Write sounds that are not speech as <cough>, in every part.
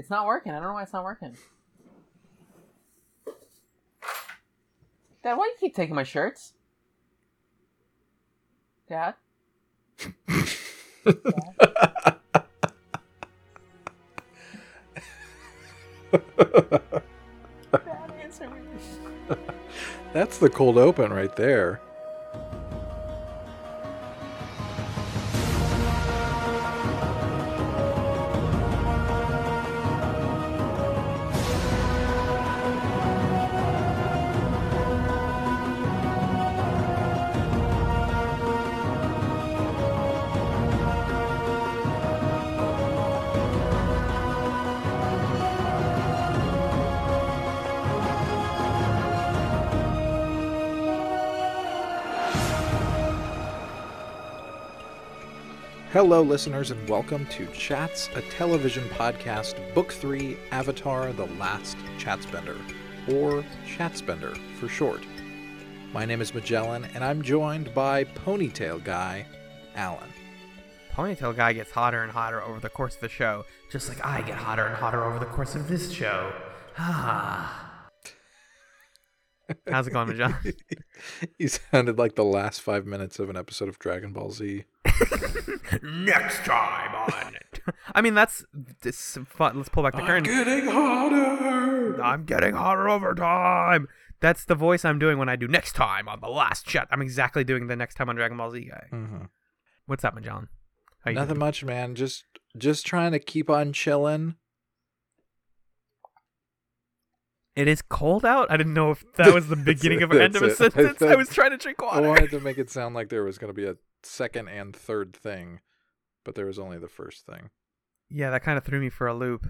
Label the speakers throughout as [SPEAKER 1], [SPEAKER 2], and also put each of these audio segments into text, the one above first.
[SPEAKER 1] It's not working. I don't know why it's not working. Dad, why do you keep taking my shirts? Dad? Dad? <laughs> Dad, answer me.
[SPEAKER 2] That's the cold open right there. Hello, listeners, and welcome to Chats, a television podcast, Book 3 Avatar The Last Chatsbender, or Chatsbender for short. My name is Magellan, and I'm joined by Ponytail Guy, Alan.
[SPEAKER 3] Ponytail guy gets hotter and hotter over the course of the show, just like I get hotter and hotter over the course of this show. Ah. How's it going, Magellan? <laughs>
[SPEAKER 2] you sounded like the last five minutes of an episode of Dragon Ball Z. <laughs>
[SPEAKER 3] Next time on it. <laughs> I mean, that's this fun. Let's pull back the curtain.
[SPEAKER 2] I'm getting hotter!
[SPEAKER 3] I'm getting hotter over time. That's the voice I'm doing when I do next time on the last chat. I'm exactly doing the next time on Dragon Ball Z guy.
[SPEAKER 2] hmm
[SPEAKER 3] What's up, Magellan? How you
[SPEAKER 2] Nothing
[SPEAKER 3] doing?
[SPEAKER 2] much, man. Just just trying to keep on chilling.
[SPEAKER 3] It is cold out. I didn't know if that was the <laughs> beginning of an end of a
[SPEAKER 2] that's it.
[SPEAKER 3] sentence. I
[SPEAKER 2] That's-
[SPEAKER 3] was trying to drink water.
[SPEAKER 2] I wanted to make it sound like there was going to be a second and third thing, but there was only the first thing.
[SPEAKER 3] Yeah, that kind of threw me for a loop.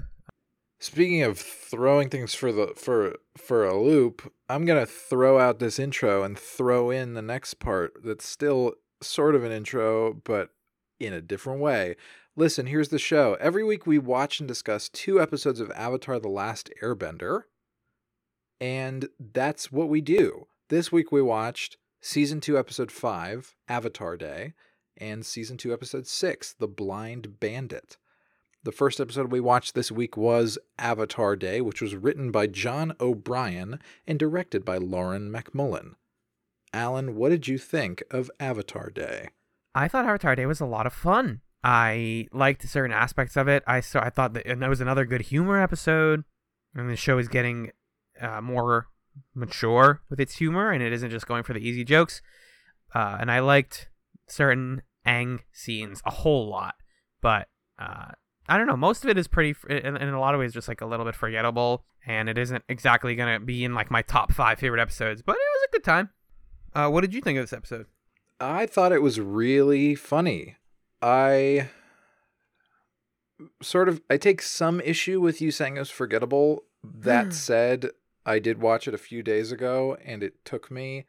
[SPEAKER 2] Speaking of throwing things for the for for a loop, I'm gonna throw out this intro and throw in the next part that's still sort of an intro, but in a different way. Listen, here's the show. Every week we watch and discuss two episodes of Avatar The Last Airbender. And that's what we do. This week we watched season 2 episode 5, Avatar Day, and season 2 episode 6, The Blind Bandit. The first episode we watched this week was Avatar Day, which was written by John O'Bryan and directed by Lauren MacMullan. Alan, what did you think of Avatar Day?
[SPEAKER 3] I thought Avatar Day was a lot of fun. I liked certain aspects of it. I saw. I thought that that was another good humor episode. And the show is getting uh, more mature with its humor, and it isn't just going for the easy jokes. Uh, and I liked certain Aang scenes a whole lot, but uh, I don't know. Most of it is pretty, in, in a lot of ways, just like a little bit forgettable, and it isn't exactly gonna be in like my top five favorite episodes. But it was a good time. Uh, what did you think of this episode?
[SPEAKER 2] I thought it was really funny. I sort of I take some issue with you saying it was forgettable. That said, I did watch it a few days ago and it took me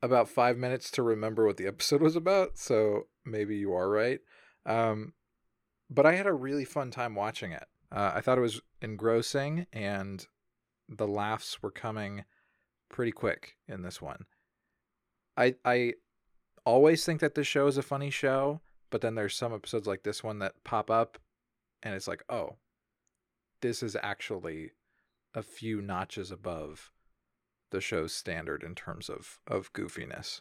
[SPEAKER 2] about 5 minutes to remember what the <laughs> episode was about, so maybe you are right. Um but I had a really fun time watching it. Uh, I thought it was engrossing and the laughs were coming pretty quick in this one. I I always think that this show is a funny show, but then there's some episodes like this one that pop up and it's like, oh, this is actually a few notches above the show's standard in terms of of goofiness.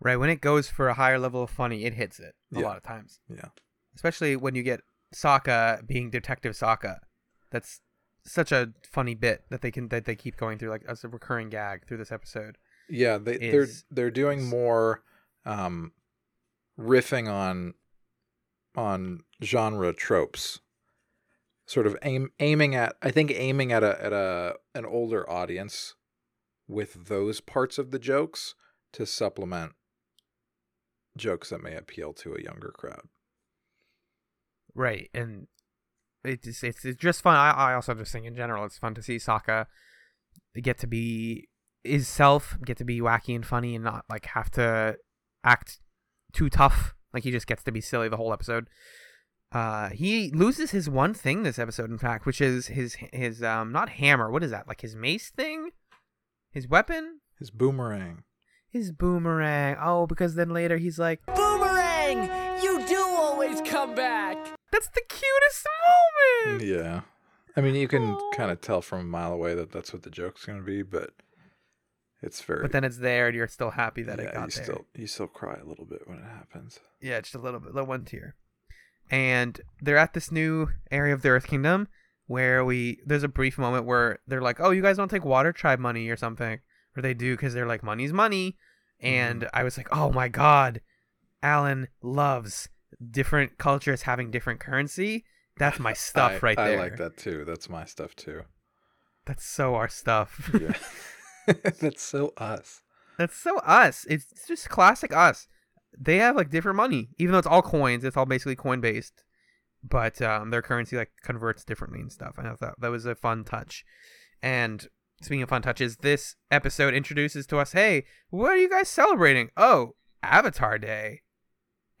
[SPEAKER 3] Right, when it goes for a higher level of funny, it hits it a
[SPEAKER 2] Yeah.
[SPEAKER 3] lot of times.
[SPEAKER 2] Yeah.
[SPEAKER 3] Especially when you get Sokka being Detective Sokka. That's such a funny bit that they can that they keep going through like as a recurring gag through this episode.
[SPEAKER 2] Yeah, they they're they're doing more um riffing on on genre tropes. Sort of aim aiming at I think aiming at a at a an older audience with those parts of the jokes to supplement jokes that may appeal to a younger crowd.
[SPEAKER 3] Right, and it's it's, it's just fun. I, I also just think in general it's fun to see Sokka get to be his self, get to be wacky and funny, and not like have to act too tough. Like he just gets to be silly the whole episode. Uh, he loses his one thing this episode, in fact, which is his his um not hammer. What is that? Like his mace thing, his weapon,
[SPEAKER 2] His boomerang.
[SPEAKER 3] his boomerang. Oh, because then later he's like,
[SPEAKER 1] Boomerang! You do always come back!
[SPEAKER 3] That's the cutest moment.
[SPEAKER 2] Yeah. I mean, you can
[SPEAKER 3] Aw.
[SPEAKER 2] kind of tell from a mile away that that's what the joke's going to be, but it's very.
[SPEAKER 3] But then it's there, and you're still happy that
[SPEAKER 2] yeah,
[SPEAKER 3] it got
[SPEAKER 2] you
[SPEAKER 3] there.
[SPEAKER 2] still you still cry a little bit when it happens.
[SPEAKER 3] Yeah, just a little bit, little one tear. And they're at this new area of the Earth Kingdom where we there's a brief moment where they're like, "Oh, you guys don't take Water Tribe money or something," or they do because they're like, "Money's money." And mm-hmm. I was like, "Oh my god, Alan loves different cultures having different currency. That's my <laughs> stuff
[SPEAKER 2] I,
[SPEAKER 3] right
[SPEAKER 2] I
[SPEAKER 3] there.
[SPEAKER 2] I like that too. That's my stuff too.
[SPEAKER 3] That's so our stuff.
[SPEAKER 2] Yeah. <laughs> that's so us.
[SPEAKER 3] That's so us. It's just classic us. They have like different money, even though it's all coins. It's all basically coin based, but um, their currency like converts differently and stuff. I thought that was a fun touch. And speaking of fun touches, this episode introduces to us, hey, what are you guys celebrating? Oh, Avatar Day.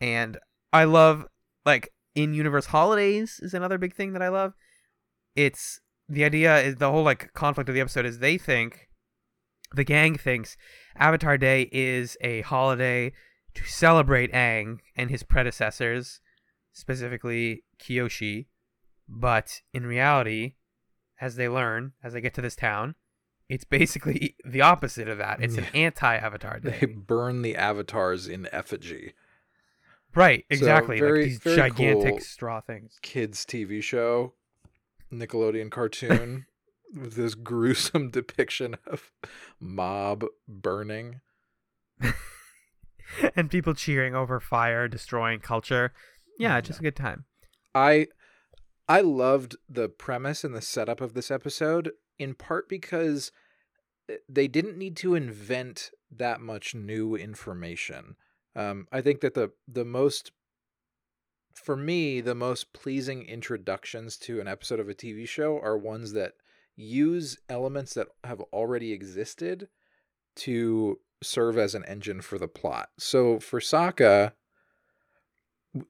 [SPEAKER 3] And I love like in universe holidays is another big thing that I love. It's the idea is the whole like conflict of the episode is they think the gang thinks Avatar Day is a holiday to celebrate Aang and his predecessors, specifically Kyoshi. But in reality, as they learn, as they get to this town, it's basically <laughs> the opposite of that. It's an anti Avatar day.
[SPEAKER 2] They burn the avatars in effigy.
[SPEAKER 3] Right,
[SPEAKER 2] So,
[SPEAKER 3] exactly.
[SPEAKER 2] very-
[SPEAKER 3] like these gigantic
[SPEAKER 2] cool.
[SPEAKER 3] straw things.
[SPEAKER 2] Kids TV show, Nickelodeon cartoon, <laughs> with this gruesome <laughs> depiction of mob burning. <laughs>
[SPEAKER 3] and people cheering over fire, destroying culture. Yeah, just a good time.
[SPEAKER 2] I I loved the premise and the setup of this episode in part because eh, they didn't need to invent that much new information. Um, I think that the the most for me the most pleasing introductions to an episode of a TV show are ones that use elements that have already existed to serve as an engine for the plot. So for Sokka,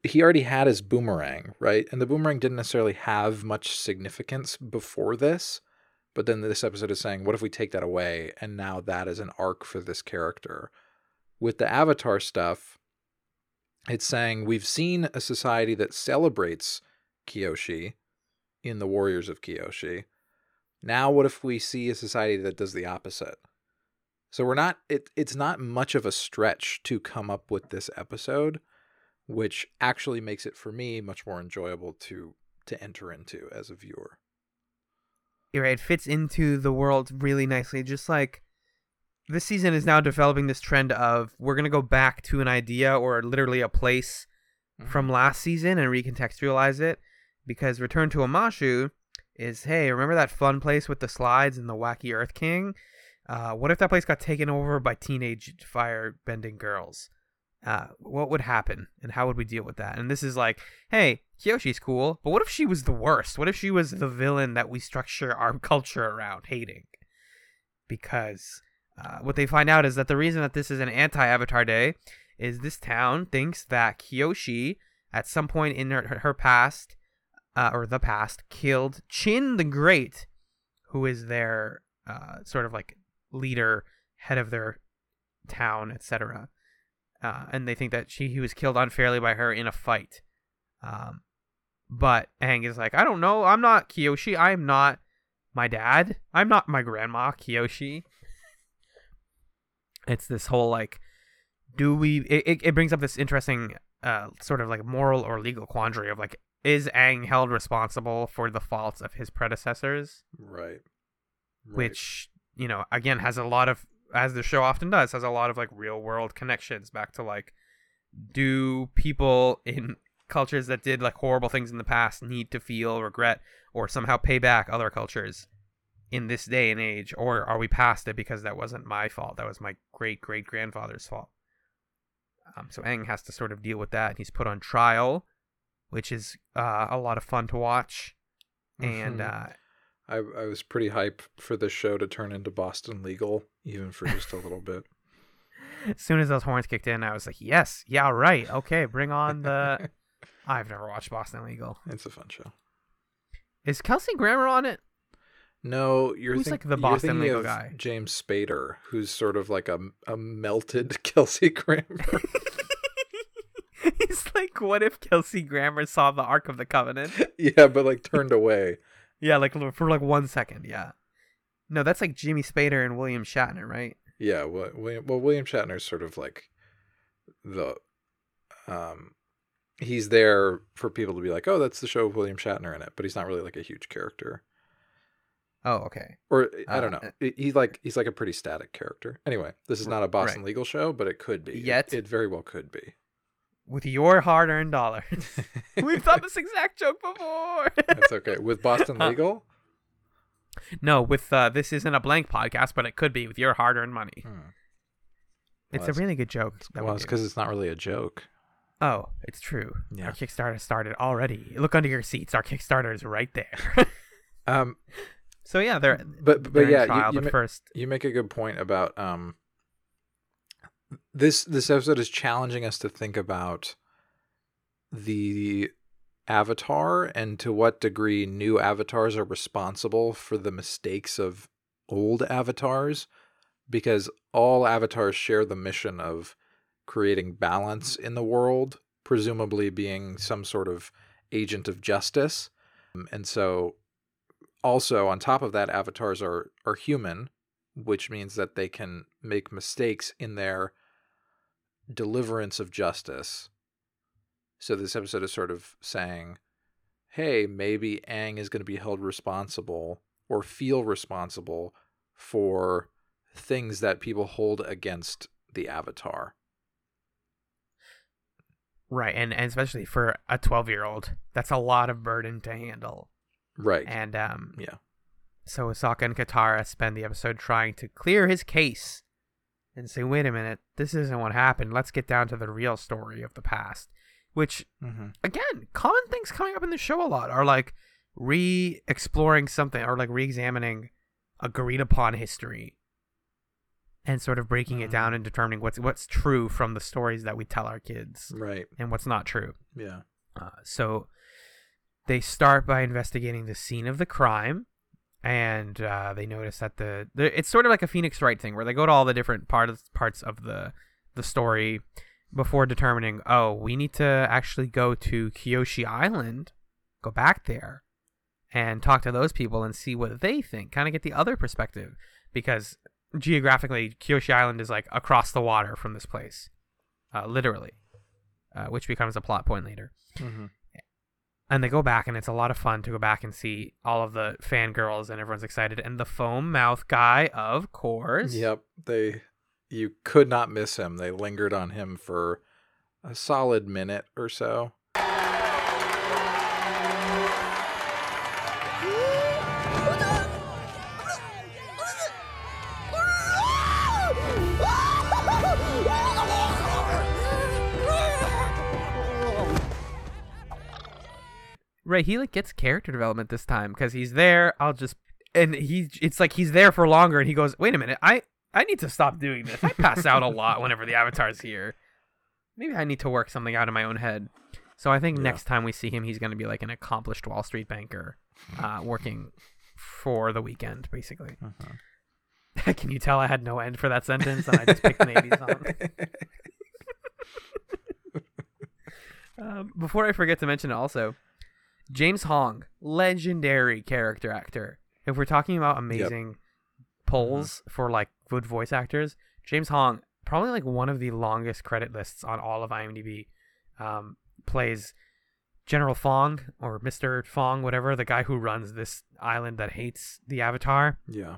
[SPEAKER 2] he already had his boomerang, right? And the boomerang didn't necessarily have much significance before this. But then this episode is saying, what if we take that away? And now that is an arc for this character. With the Avatar stuff, it's saying we've seen a society that celebrates Kyoshi in the Warriors of Kyoshi. Now, what if we see a society that does the opposite? So we're not. It, it's not much of a stretch to come up with this episode which actually makes it for me much more enjoyable to to enter into as a viewer.
[SPEAKER 3] You're right. It fits into the world really nicely. Just like this season is now developing this trend of we're gonna go back to an idea or literally a place from mm-hmm. last season and recontextualize it because Return to Omashu is hey, remember that fun place with the slides and the wacky Earth King? Uh, what if that place got taken over by teenage fire bending girls? Uh, what would happen and how would we deal with that? And this is like, hey, Kyoshi's cool, but what if she was the worst? What if she was the villain that we structure our <laughs> culture around hating? Because uh, what they find out is that the reason that this is an anti-Avatar Day is this town thinks that Kyoshi, at some point in her, her past, uh, or the past, killed Chin the Great, who is their uh, sort of like leader, head of their town, etc. Uh, and they think that she he was killed unfairly by her in a fight. Um, but Aang is like, I don't know. I'm not Kyoshi. I'm not my dad. I'm not my grandma Kyoshi. It's this whole like, do we? It, it, brings up this interesting uh sort of like moral or legal quandary of like, is Aang held responsible for the faults of his predecessors?
[SPEAKER 2] Right. Right.
[SPEAKER 3] which you know again has a lot of as the show often does has a lot of like real world connections back to like do people in cultures that did like horrible things in the past need to feel regret or somehow pay back other cultures in this day and age or are we past it because that wasn't my fault? That was my great great grandfather's fault. Um, so Aang has to sort of deal with that he's put on trial which is uh, a lot of fun to watch. And
[SPEAKER 2] Mhm.
[SPEAKER 3] uh,
[SPEAKER 2] I I was pretty hype for this show to turn into Boston Legal, even for just a little bit. <laughs>
[SPEAKER 3] as soon as those horns kicked in, I was like, yes, yeah, right, okay, bring on the. <laughs> I've never watched Boston Legal.
[SPEAKER 2] It's a fun show.
[SPEAKER 3] Is Kelsey Grammer on it?
[SPEAKER 2] No, you're,
[SPEAKER 3] Who's,
[SPEAKER 2] think-
[SPEAKER 3] like, the Boston legal guy?
[SPEAKER 2] James Spader, who's sort of like a a melted <laughs> Kelsey Grammer.
[SPEAKER 3] He's He's like, what if Kelsey Grammer saw the Ark of the Covenant?
[SPEAKER 2] yeah, but like turned away.
[SPEAKER 3] Yeah, like for like one second. Yeah. No, that's like Jimmy Spader and William Shatner, right?
[SPEAKER 2] Yeah, well, William, well, William Shatner's sort of like the, um, he's there for people to be like, oh, that's the show with William Shatner in it, but he's not really like a huge character.
[SPEAKER 3] Oh, okay.
[SPEAKER 2] Or I don't
[SPEAKER 3] Uh,
[SPEAKER 2] know. He- He's like he's like a pretty static character. Anyway, this is not a Boston
[SPEAKER 3] right.
[SPEAKER 2] legal show, but it could be. It-
[SPEAKER 3] Yet.
[SPEAKER 2] it, very well could be.
[SPEAKER 3] With your hard-earned dollar. <laughs> <laughs> We've done this exact joke before.
[SPEAKER 2] That's okay. With Boston
[SPEAKER 3] Huh. <laughs>
[SPEAKER 2] legal,
[SPEAKER 3] no, with uh, this isn't a blank podcast, but it could be with your hard-earned money.
[SPEAKER 2] Hmm.
[SPEAKER 3] It's a really good joke.
[SPEAKER 2] well, it's because it's not really a joke.
[SPEAKER 3] Oh, it's true.
[SPEAKER 2] Yeah.
[SPEAKER 3] Our Kickstarter started already. Look under your seats. Our Kickstarter is right there.
[SPEAKER 2] Um,
[SPEAKER 3] so yeah, they're
[SPEAKER 2] but but
[SPEAKER 3] they're in
[SPEAKER 2] yeah, you-
[SPEAKER 3] trial,
[SPEAKER 2] you,
[SPEAKER 3] but
[SPEAKER 2] ma-
[SPEAKER 3] first,
[SPEAKER 2] you make a good point about um this this episode is challenging us to think about the avatar and to what degree new avatars are responsible for the mistakes of old avatars because all avatars share the mission of creating balance in the world presumably being some sort of agent of justice. Um, and so also on top of that avatars are are human which means that they can make mistakes in their deliverance of justice. So this episode is sort of saying hey maybe Aang is going to be held responsible or feel responsible for things that people hold against the avatar.
[SPEAKER 3] Right, and, and especially for a twelve-year-old, that's a lot of burden to handle.
[SPEAKER 2] right.
[SPEAKER 3] And um,
[SPEAKER 2] yeah.
[SPEAKER 3] so Sokka and Katara spend the episode trying to clear his case and say, "Wait a minute, this isn't what happened. Let's get down to the real story of the past." Which
[SPEAKER 2] mm-hmm.
[SPEAKER 3] again, common things coming up in the show a lot are like re-exploring something or like re-examining agreed upon history and sort of breaking it
[SPEAKER 2] Mhm.
[SPEAKER 3] down and determining what's what's true from the stories that we tell our kids
[SPEAKER 2] right
[SPEAKER 3] and what's not true.
[SPEAKER 2] yeah
[SPEAKER 3] Uh, so they start by investigating the scene of the crime, and uh, they notice that the, the it's sort of like a Phoenix Wright thing where they go to all the different parts parts of the the story before determining, oh, we need to actually go to Kyoshi Island, go back there, and talk to those people and see what they think, kind of get the other perspective, because geographically, Kyoshi Island is like across the water from this place, uh, literally, uh, which becomes a plot point later
[SPEAKER 2] mm-hmm.
[SPEAKER 3] And they go back and it's a lot of fun to go back and see all of the fangirls and everyone's excited and the foam mouth guy of course
[SPEAKER 2] Yep, they you could not miss him. They lingered on him for a solid minute or so.
[SPEAKER 3] Right he like gets character development this time because he's there i'll just and he it's like he's there for longer and he goes wait a minute i i need to stop doing this. I pass out a <laughs> lot whenever the avatar's here. Maybe i need to work something out in my own head. So i think
[SPEAKER 2] Yeah.
[SPEAKER 3] next time we see him he's going to be like an accomplished wall street banker uh, working for the weekend basically. <laughs> Can you tell i had no end for that sentence and i just picked an 80s song Um, before I forget to mention also, James Hong, legendary character actor. If we're talking about amazing polls for like good voice actors, James Hong, probably like one of the longest credit lists on all of IMDb, um, plays General Fong or Mr. Fong, whatever, the guy who runs this island that hates the Avatar.
[SPEAKER 2] yeah.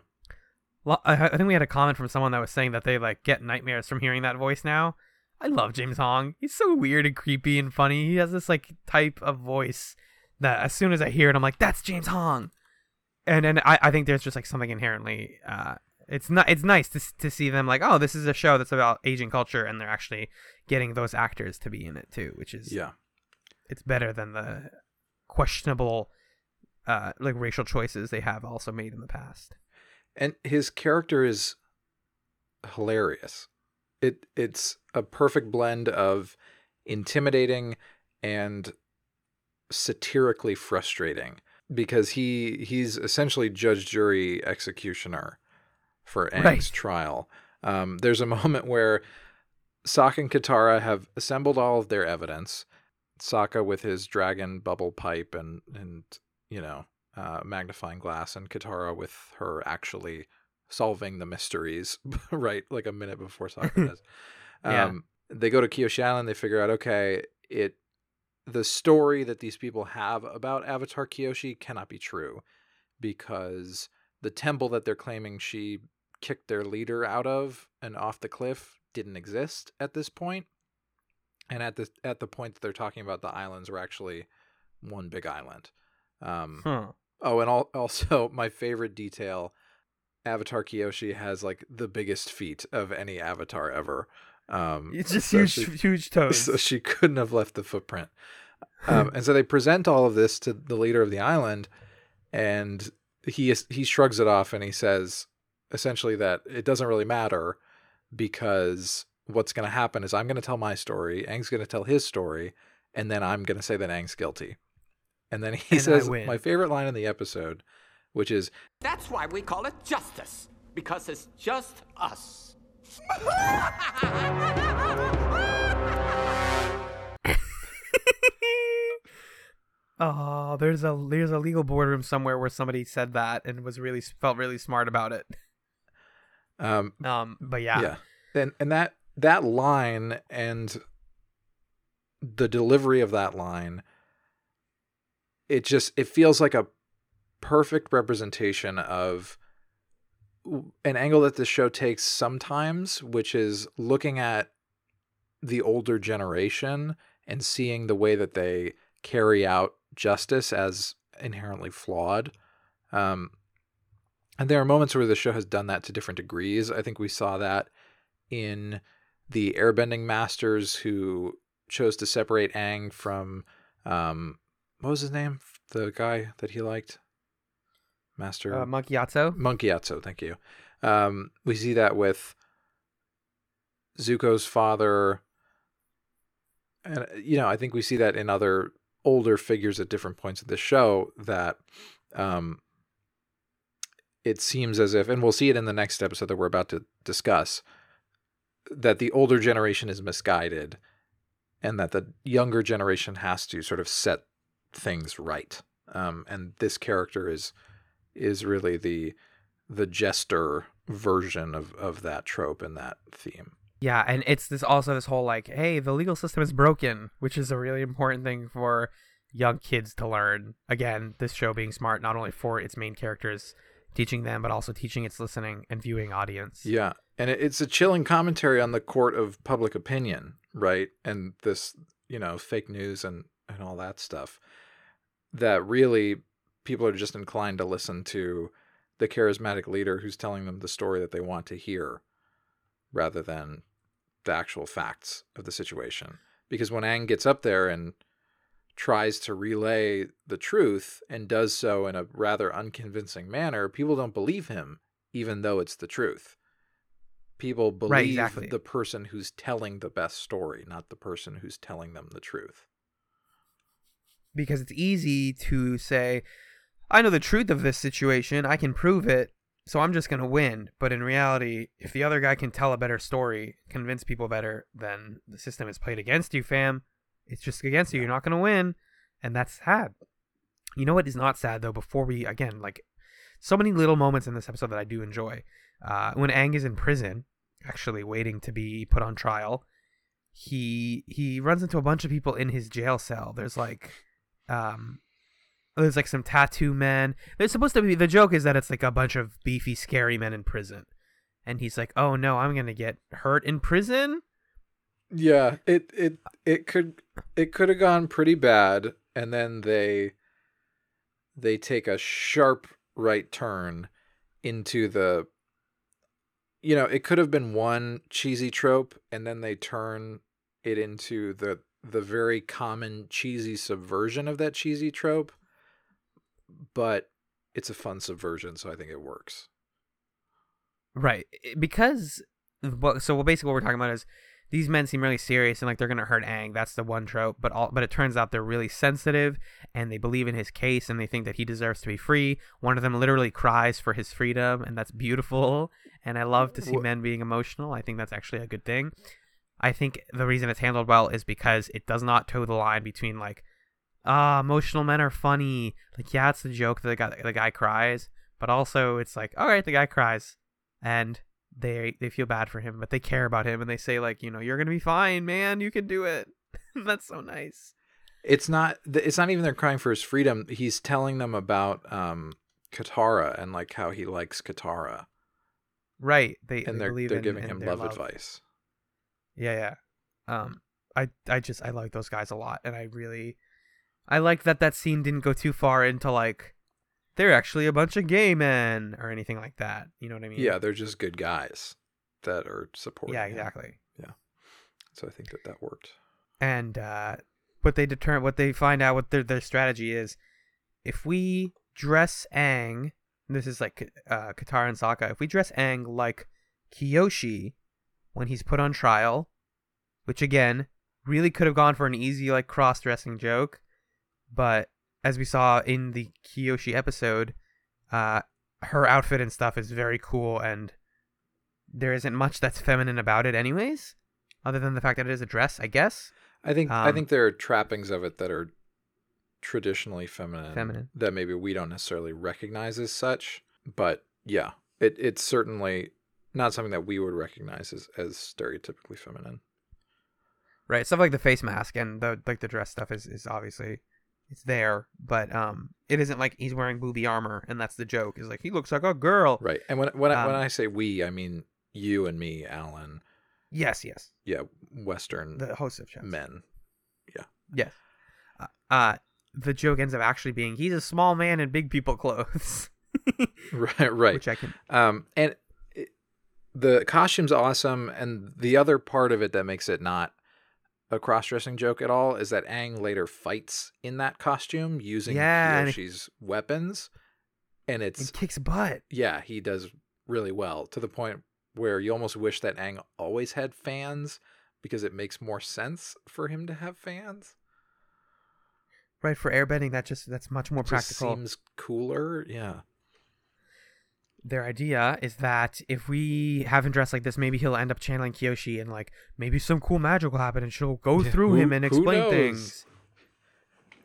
[SPEAKER 3] I I think we had a comment from someone that was saying that they like get nightmares from hearing that voice now. I love James Hong. He's so weird and creepy and funny. He has this like type of voice that as soon as I hear it, I'm like, that's James Hong. And and I, I think there's just like something inherently uh it's not it's nice to to see them like, oh, this is a show that's about Asian culture and they're actually getting those actors to be in it too, which is
[SPEAKER 2] Yeah.
[SPEAKER 3] it's better than the questionable uh like racial choices they have also made in the past.
[SPEAKER 2] And his character is hilarious. It it's a perfect blend of intimidating and satirically frustrating because he he's essentially judge jury executioner for Aang's
[SPEAKER 3] Right.
[SPEAKER 2] trial. Um, there's a moment where Sokka and Katara have assembled all of their evidence. Sokka with his dragon bubble pipe and and you know uh, magnifying glass, and Katara with her actually solving the mysteries <laughs> right like a minute before Sokka <laughs> does.
[SPEAKER 3] Yeah.
[SPEAKER 2] Um, they go to Kyoshi Island. They figure out okay, it the story that these people have about Avatar Kyoshi cannot be true because the temple that they're claiming she kicked their leader out of and off the cliff didn't exist at this point. And at the at the point that they're talking about, the islands were actually one big island. Um,
[SPEAKER 3] Huh.
[SPEAKER 2] Oh, and al- also <laughs> my favorite detail: Avatar Kyoshi has like the biggest feet of any Avatar ever. Um,
[SPEAKER 3] It's just
[SPEAKER 2] so
[SPEAKER 3] huge,
[SPEAKER 2] she-
[SPEAKER 3] huge toes.
[SPEAKER 2] so she couldn't have left the footprint. <laughs> Um, and so they present all of this to the leader of the island, and he is, he shrugs it off and he says essentially that it doesn't really matter because what's going to happen is I'm going to tell my story, Aang's going to tell his story, and then I'm going to say that Aang's guilty. And then he
[SPEAKER 3] And
[SPEAKER 2] says my favorite line in the episode, which is
[SPEAKER 4] That's why we call it justice. Because it's just us. <laughs>
[SPEAKER 3] oh, there's a there's a legal boardroom somewhere where somebody said that and was really felt really smart about it.
[SPEAKER 2] um,
[SPEAKER 3] Um, but yeah,
[SPEAKER 2] yeah and and that that line and the delivery of that line it just it feels like a perfect representation of an angle that this show takes sometimes which is looking at the older generation and seeing the way that they carry out justice as inherently flawed um and there are moments where the show has done that to different degrees. I think we saw that in the airbending masters who chose to separate Aang from um what was his name? The guy that he liked? Master
[SPEAKER 3] uh,
[SPEAKER 2] Monk Gyatso. Thank you. Um, we see that with Zuko's father. And, you know, I think we see that in other older figures at different points of the show that um, it seems as if, and we'll see it in the next episode that we're about to discuss, that the older generation is misguided and that the younger generation has to sort of set things right. Um, and this character is is really the the jester version of of that trope and that theme.
[SPEAKER 3] Yeah, and it's this also this whole like, hey, the legal system is broken, which is a really important thing for young kids to learn. Again, this show being smart not only for its main characters, teaching them, but also teaching its listening and viewing audience.
[SPEAKER 2] Yeah, and it's a chilling commentary on the court of public opinion, right? And this, you know, fake news and and all that stuff. That really people are just inclined to listen to the charismatic leader who's telling them the story that they want to hear rather than the actual facts of the situation. Because when Aang gets up there and tries to relay the truth and does so in a rather unconvincing manner, people don't believe him, even though it's the truth. People believe
[SPEAKER 3] Right, exactly.
[SPEAKER 2] the person who's telling the best story, not the person who's telling them the truth.
[SPEAKER 3] because it's easy to say, I know the truth of this situation, I can prove it, so I'm just going to win. But in reality, if the other guy can tell a better story, convince people better, then the system is played against you, fam. It's just against you. You're not going to win. And that's sad. You know what is not sad, though, before we, again, like, so many little moments in this episode that I do enjoy. Uh, when Aang is in prison, actually waiting to be put on trial, he he runs into a bunch of people in his jail cell. There's like um there's like some tattoo men. There's supposed to be the joke is that it's like a bunch of beefy, scary men in prison. And he's like, Oh no, I'm gonna get hurt in prison?
[SPEAKER 2] Yeah, it it it could it could have gone pretty bad and then they they take a sharp right turn into the you know, it could have been one cheesy trope and then they turn it into the the very common cheesy subversion of that cheesy trope. But it's a fun subversion, so I think it works.
[SPEAKER 3] Right. Because so well, basically what we're talking about is these men seem really serious and like they're gonna hurt Aang. That's the one trope. But all but it turns out they're really sensitive and they believe in his case and they think that he deserves to be free. One of them literally cries for his freedom and that's beautiful. <laughs> And I love to see men being emotional. I think that's actually a good thing. I think the reason it's handled well is because it does not toe the line between like, ah, emotional men are funny. Like, yeah, it's the joke that the guy, the guy cries, but also it's like, all right, the guy cries, and they they feel bad for him, but they care about him, and they say like, you know, you're gonna be fine, man. You can do it. <laughs> That's so nice.
[SPEAKER 2] It's not. It's not even they're crying for his freedom. He's telling them about um Katara and like how he likes Katara,
[SPEAKER 3] Right. They
[SPEAKER 2] and
[SPEAKER 3] they
[SPEAKER 2] they're they're
[SPEAKER 3] in-
[SPEAKER 2] giving
[SPEAKER 3] in
[SPEAKER 2] him
[SPEAKER 3] their
[SPEAKER 2] love, advice.
[SPEAKER 3] Yeah, yeah. Um, I I just I like those guys a lot, and I really, I like that that scene didn't go too far into like, they're actually a bunch of gay men or anything like that. You know what I mean?
[SPEAKER 2] Yeah, they're just good guys that are supporting.
[SPEAKER 3] Yeah,
[SPEAKER 2] him.
[SPEAKER 3] Yeah.
[SPEAKER 2] So I think that that worked.
[SPEAKER 3] And uh, what they determine, what they find out, what their their strategy is, if we dress Aang, and this is like uh, Katara and Sokka, if we dress Aang like Kyoshi when he's put on trial, which again really could have gone for an easy like cross dressing joke, but as we saw in the Kyoshi episode, uh, her outfit and stuff is very cool, and there isn't much that's feminine about it, anyways, other than the fact that it is a dress, I guess.
[SPEAKER 2] I think I
[SPEAKER 3] Um,
[SPEAKER 2] think there are trappings of it that are traditionally feminine,
[SPEAKER 3] Feminine.
[SPEAKER 2] that maybe we don't necessarily recognize as such. But yeah, it it's certainly not something that we would recognize as, as stereotypically feminine.
[SPEAKER 3] right stuff like the face mask and the like the dress stuff is, is obviously it's there but um it isn't like he's wearing booby armor and that's the joke is like he looks like a girl
[SPEAKER 2] Right. And when when I, when
[SPEAKER 3] Um,
[SPEAKER 2] I say we, I mean you and me, Alan.
[SPEAKER 3] yes yes
[SPEAKER 2] Yeah, Western
[SPEAKER 3] the host of
[SPEAKER 2] men. Yeah.
[SPEAKER 3] Yes uh, uh the joke ends up actually being he's a small man in big people clothes <laughs>
[SPEAKER 2] Right. Right.
[SPEAKER 3] which i can
[SPEAKER 2] Um, and it, the costume's awesome, and the other part of it that makes it not a cross-dressing joke at all is that Aang later fights in that costume using
[SPEAKER 3] Yeah, and it-
[SPEAKER 2] weapons, and it's
[SPEAKER 3] and kicks butt
[SPEAKER 2] yeah, he does really well to the point where you almost wish that Aang always had fans because it makes more sense for him to have fans.
[SPEAKER 3] right for airbending that just that's much more
[SPEAKER 2] Just
[SPEAKER 3] practical
[SPEAKER 2] seems cooler, yeah.
[SPEAKER 3] Their idea is that if we have him dressed like this, maybe he'll end up channeling Kyoshi and like maybe some cool magic will happen and she'll go
[SPEAKER 2] Yeah,
[SPEAKER 3] through
[SPEAKER 2] who-
[SPEAKER 3] him and explain things.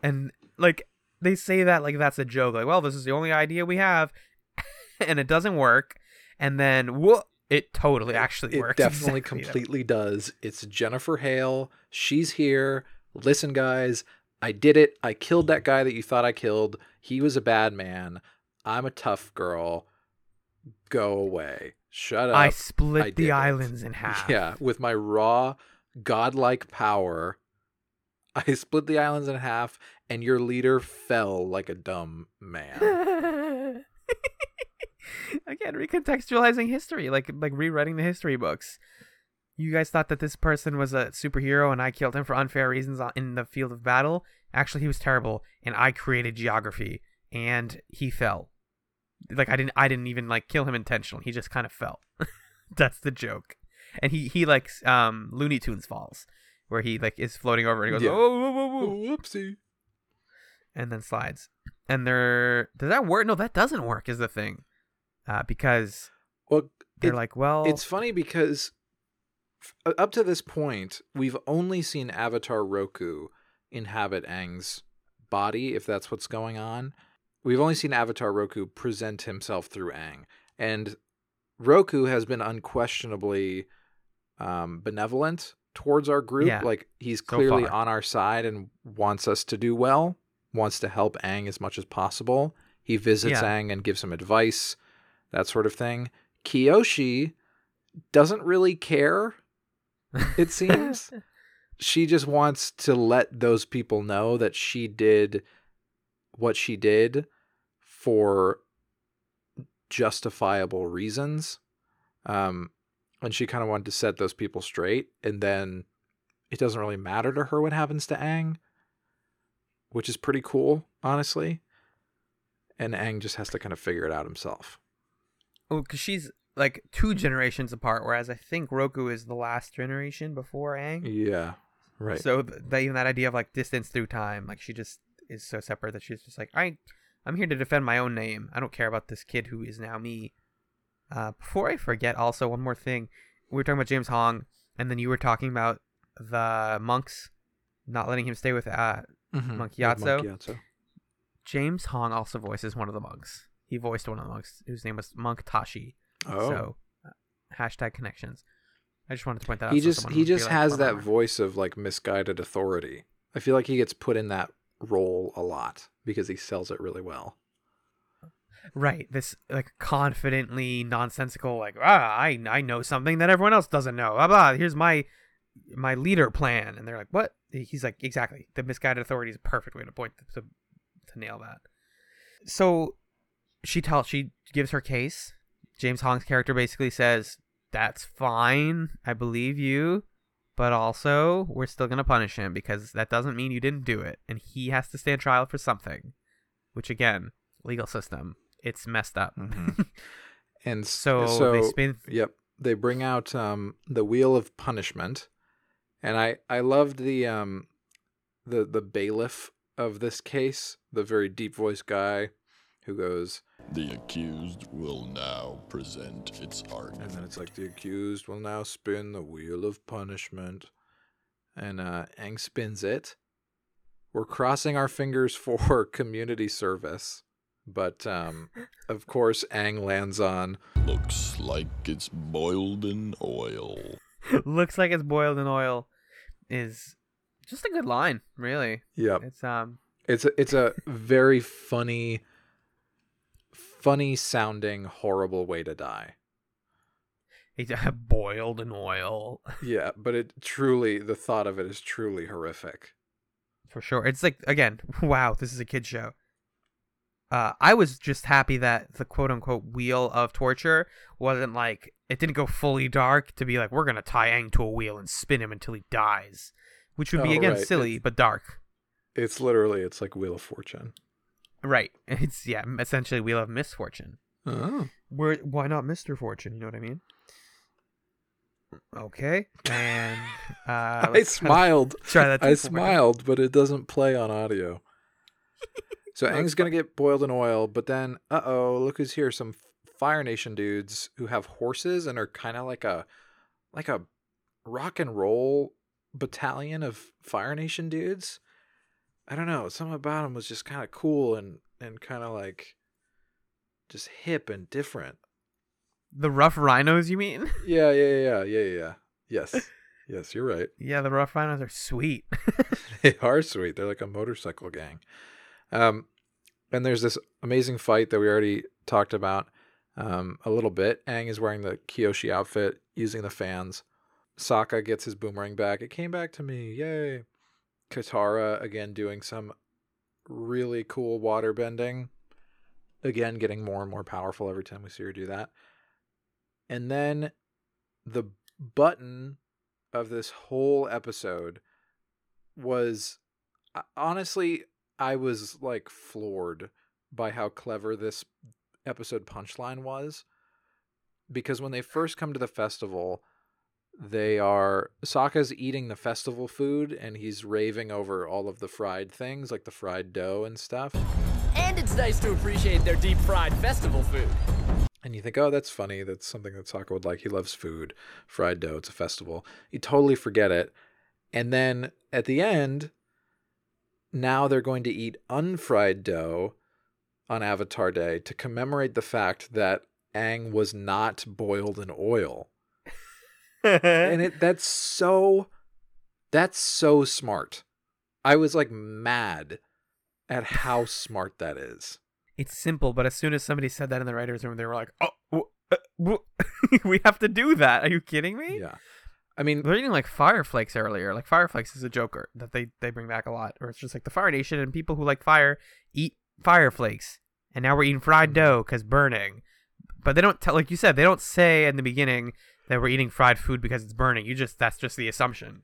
[SPEAKER 3] And like they say that like that's a joke, like, well, this is the only idea we have <laughs> and it doesn't work. And then whoa, it totally actually
[SPEAKER 2] it
[SPEAKER 3] works.
[SPEAKER 2] It <laughs> definitely
[SPEAKER 3] exactly.
[SPEAKER 2] completely does. It's Jennifer Hale. She's here. Listen, guys, I did it. I killed that guy that you thought I killed. He was a bad man. I'm a tough girl. Go away. Shut up.
[SPEAKER 3] I split
[SPEAKER 2] I
[SPEAKER 3] the islands in half.
[SPEAKER 2] Yeah, with my raw, godlike power, I <laughs> split the islands in half, and your leader fell like a dumb man. <laughs>
[SPEAKER 3] Again, recontextualizing history, like like rewriting the history books. You guys thought that this person was a superhero and I killed him for unfair reasons in the field of battle. Actually, he was terrible, and I created geography, and he fell. Like I didn't, I didn't even like kill him intentionally. He just kind of fell. <laughs> That's the joke. And he he like um Looney Tunes falls, where he like is floating over and he goes
[SPEAKER 2] Yeah.
[SPEAKER 3] oh, whoa,
[SPEAKER 2] Oh, whoopsie.
[SPEAKER 3] and then slides. And they're does that work? No, that doesn't work. Is the thing, uh, because
[SPEAKER 2] Well,
[SPEAKER 3] they're
[SPEAKER 2] it-
[SPEAKER 3] like, well,
[SPEAKER 2] It's funny because f- up to this point, we've only seen Avatar Roku inhabit Aang's body, if that's what's going on. We've only seen Avatar Roku present himself through Aang. And Roku has been unquestionably um, benevolent towards our group.
[SPEAKER 3] Yeah,
[SPEAKER 2] like, he's clearly
[SPEAKER 3] far.
[SPEAKER 2] on our side and wants us to do well, wants to help Aang as much as possible. He visits
[SPEAKER 3] Yeah.
[SPEAKER 2] Aang and gives him advice, that sort of thing. Kyoshi doesn't really care, it seems. <laughs> she just wants to let those people know that she did what she did for justifiable reasons. Um, and she kind of wanted to set those people straight. And then it doesn't really matter to her what happens to Aang, which is pretty cool, honestly. And Aang just has to kind of figure it out himself.
[SPEAKER 3] Well, because she's like two generations apart, whereas I think Roku is the last generation before Aang.
[SPEAKER 2] Yeah, right.
[SPEAKER 3] So th- that even that idea of like distance through time, like she just is so separate that she's just like, I, I'm here to defend my own name. I don't care about this kid who is now me. Uh, before I forget, also one more thing, we were talking about James Hong. and then you were talking about the monks not letting him stay with uh,
[SPEAKER 2] Mhm.
[SPEAKER 3] Monk Gyatso?
[SPEAKER 2] Monk Gyatso.
[SPEAKER 3] James Hong also voices one of the monks. He voiced one of the monks whose name was Monk Tashi.
[SPEAKER 2] Oh,
[SPEAKER 3] So uh, hashtag connections. I just wanted to point that out.
[SPEAKER 2] he
[SPEAKER 3] so
[SPEAKER 2] just he
[SPEAKER 3] would be
[SPEAKER 2] just has that
[SPEAKER 3] never."
[SPEAKER 2] voice of like misguided authority. I feel like he gets put in that role a lot because he sells it really well.
[SPEAKER 3] Right. This like confidently nonsensical like ah I I know something that everyone else doesn't know. Blah blah. Here's my my leader plan, and they're like, what? He's like, exactly. The misguided authority is a perfect way to point to to nail that. So she tells she gives her case. James Hong's character basically says, "That's fine. I believe you." But also, we're still going to punish him because that doesn't mean you didn't do it. And he has to stand trial for something. Which, again, legal system. It's messed up.
[SPEAKER 2] Mhm. <laughs> And
[SPEAKER 3] So,
[SPEAKER 2] so
[SPEAKER 3] they spin.
[SPEAKER 2] Yep. They bring out um the wheel of punishment. And I I loved the um the the bailiff of this case, the very deep voiced guy who goes
[SPEAKER 5] The accused will now present its argument.
[SPEAKER 2] and then it's like the accused will now spin the wheel of punishment. And uh Aang spins it. We're crossing our fingers <laughs> for community service. But um of course Aang lands on
[SPEAKER 5] Looks like it's boiled in oil. <laughs>
[SPEAKER 3] looks like it's boiled in oil is just a good line, really.
[SPEAKER 2] Yeah.
[SPEAKER 3] It's um
[SPEAKER 2] It's a, it's a very funny, funny sounding, horrible way to die.
[SPEAKER 3] it's <laughs> boiled in oil <laughs>
[SPEAKER 2] Yeah, but it truly, the thought of it is truly horrific.
[SPEAKER 3] for sure. It's like again, <laughs> wow, this is a kid show. Uh, I was just happy that the quote unquote wheel of torture wasn't like it didn't go fully dark to be like we're gonna tie Aang to a wheel and spin him until he dies, which would be
[SPEAKER 2] Oh,
[SPEAKER 3] again
[SPEAKER 2] right.
[SPEAKER 3] silly
[SPEAKER 2] It's-
[SPEAKER 3] but dark.
[SPEAKER 2] It's literally, it's like Wheel of Fortune.
[SPEAKER 3] Right? <laughs> It's yeah, essentially wheel of misfortune.
[SPEAKER 2] Oh.
[SPEAKER 3] Where why not Mister Fortune? You know what I mean? Okay, and <laughs> uh,
[SPEAKER 2] I
[SPEAKER 3] let's try that-
[SPEAKER 2] smiled. <laughs>
[SPEAKER 3] Try that.
[SPEAKER 2] I smiled, but it doesn't play on audio. So Aang's gonna get boiled in oil, but then, uh oh, look who's here! Some Fire Nation dudes who have horses and are kind of like a, like a rock and roll battalion of Fire Nation dudes. I don't know, something about them was just kind of cool and and kind of like, just hip and different.
[SPEAKER 3] The rough rhinos, you mean? <laughs>
[SPEAKER 2] Yeah, yeah, yeah, yeah, yeah, yeah. Yes, <laughs> yes, you're right.
[SPEAKER 3] yeah, the rough rhinos are sweet. <laughs>
[SPEAKER 2] they are sweet. They're like a motorcycle gang. Um, and there's this amazing fight that we already talked about um, a little bit. Aang is wearing the Kyoshi outfit, using the fans. Sokka gets his boomerang back. It came back to me. Yay. Katara again doing some really cool water bending. Again, getting more and more powerful every time we see her do that. And then the button of this whole episode was uh, honestly I was like floored by how clever this episode punchline was because when they first come to the festival they are Sokka's eating the festival food and he's raving over all of the fried things like the fried dough and stuff.
[SPEAKER 6] And it's nice to appreciate their deep fried festival food.
[SPEAKER 2] and you think oh that's funny. That's something that Sokka would like. He loves food fried dough. It's a festival. You totally forget it. And then at the end now they're going to eat unfried dough on Avatar Day to commemorate the fact that Aang was not boiled in oil. And it that's so that's so smart. I was like mad at how smart that is.
[SPEAKER 3] it's simple, but as soon as somebody said that in the writers' room, they were like, "Oh, w- uh, w- <laughs> we have to do that." Are you kidding me?
[SPEAKER 2] Yeah. I mean,
[SPEAKER 3] They're eating like fire flakes earlier. Like fire flakes is a joker that they they bring back a lot. Or it's just like the Fire Nation and people who like fire eat fire flakes, and now we're eating fried dough because burning. But they don't tell, like you said, they don't say in the beginning that we're eating fried food because it's burning. You just that's just the assumption.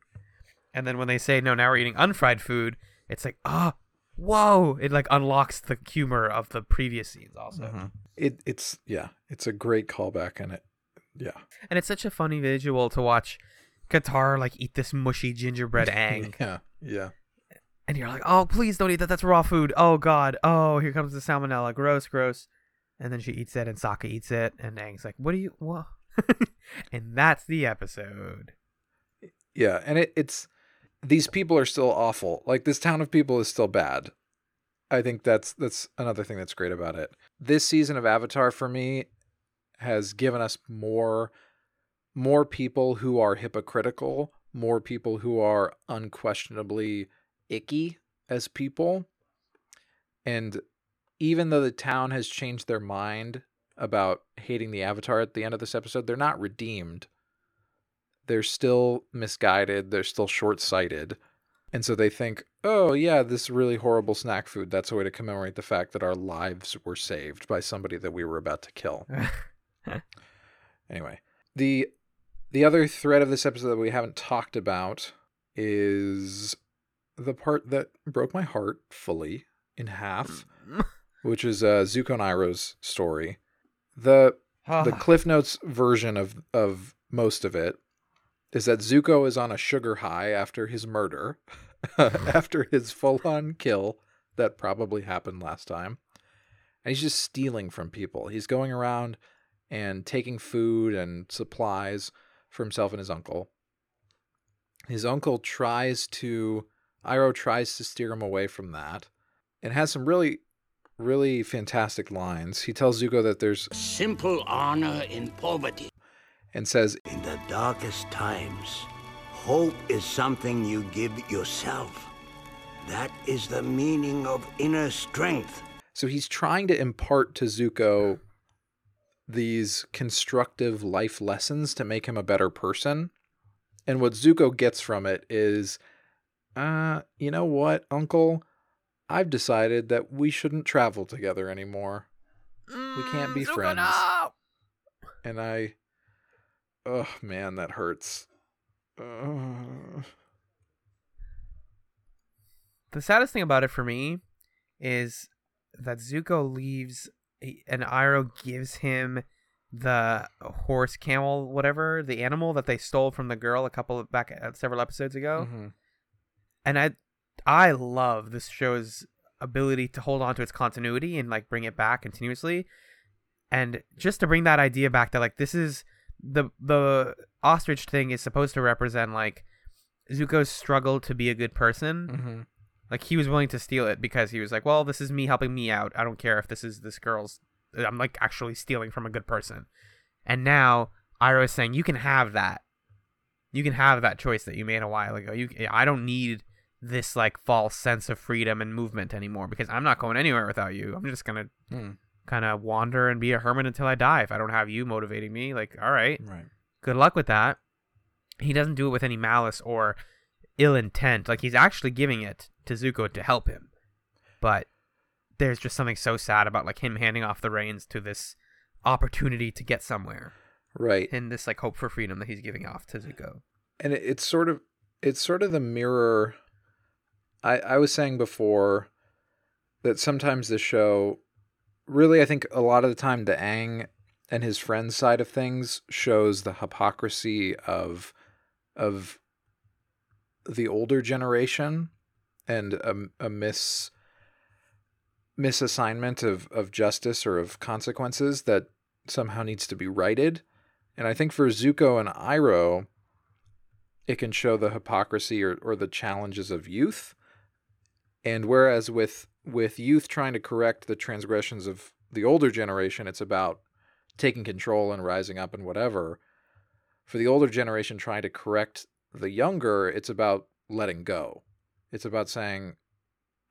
[SPEAKER 3] And then when they say no, now we're eating unfried food, it's like ah, whoa! It like unlocks the humor of the previous scenes also.
[SPEAKER 2] it it's yeah, it's a great callback and it yeah.
[SPEAKER 3] And it's such a funny visual to watch Katara like eat this mushy gingerbread <laughs> ang.
[SPEAKER 2] Yeah. Yeah.
[SPEAKER 3] and you're like, oh, please don't eat that. That's raw food. Oh God. Oh, here comes the salmonella. Gross, gross. And then she eats it, and Sokka eats it, and Aang's like, what do you? What? <laughs> and that's the episode.
[SPEAKER 2] Yeah, and it, it's these people are still awful. Like this town of people is still bad. I think that's that's another thing that's great about it. This season of Avatar for me has given us more more people who are hypocritical, more people who are unquestionably icky as people. And even though the town has changed their mind about hating the Avatar at the end of this episode, they're not redeemed. They're still misguided, they're still short sighted. And so they think, oh, yeah, this really horrible snack food, that's a way to commemorate the fact that our lives were saved by somebody that we were about to kill. <laughs> anyway, the the other thread of this episode that we haven't talked about is the part that broke my heart fully in half, <laughs> which is uh, Zuko and Iroh's story. The the Cliff Notes version of of most of it is that Zuko is on a sugar high after his murder, hmm. <laughs> after his full on kill that probably happened last time. And he's just stealing from people. He's going around and taking food and supplies for himself and his uncle. His uncle tries to, Iroh tries to steer him away from that and has some really, really fantastic lines. He tells Zuko that there's,
[SPEAKER 7] Simple honor in poverty.
[SPEAKER 2] and says,
[SPEAKER 7] In the darkest times, hope is something you give yourself. That is the meaning of inner strength.
[SPEAKER 2] So he's trying to impart to Zuko these constructive life lessons to make him a better person. And what Zuko gets from it is, uh, you know what, Uncle? I've decided that we shouldn't travel together anymore. We can't be friends. And I, oh man, that hurts. Uh,
[SPEAKER 3] The saddest thing about it for me is that Zuko leaves and Iroh gives him the horse, camel, whatever, the animal that they stole from the girl a couple of back uh, several episodes ago.
[SPEAKER 2] mhm.
[SPEAKER 3] And I I love this show's ability to hold on to its continuity and like bring it back continuously. And just to bring that idea back that like this is the the ostrich thing is supposed to represent like Zuko's struggle to be a good person.
[SPEAKER 2] Mhm.
[SPEAKER 3] Like he was willing to steal it because he was like, "Well, this is me helping me out. I don't care if this is this girl's. I'm like actually stealing from a good person." And now Iroh is saying, "You can have that. You can have that choice that you made a while ago. You, I don't need this like false sense of freedom and movement anymore because I'm not going anywhere without you. I'm just gonna
[SPEAKER 2] Hmm.
[SPEAKER 3] kind of wander and be a hermit until I die if I don't have you motivating me. Like, all right,
[SPEAKER 2] Right.
[SPEAKER 3] good luck with that. He doesn't do it with any malice or ill intent. Like he's actually giving it to Zuko to help him. But there's just something so sad about like him handing off the reins to this opportunity to get somewhere
[SPEAKER 2] Right.
[SPEAKER 3] and this like hope for freedom that he's giving off to Zuko.
[SPEAKER 2] and it, it's sort of it's sort of the mirror i i was saying before that sometimes the show really i think a lot of the time the Aang and his friends side of things shows the hypocrisy of of the older generation and a, a miss misassignment of of justice or of consequences that somehow needs to be righted. And i think for zuko and iroh it can show the hypocrisy or, or the challenges of youth and whereas with with youth trying to correct the transgressions of the older generation it's about taking control and rising up and whatever for the older generation trying to correct the younger it's about letting go it's about saying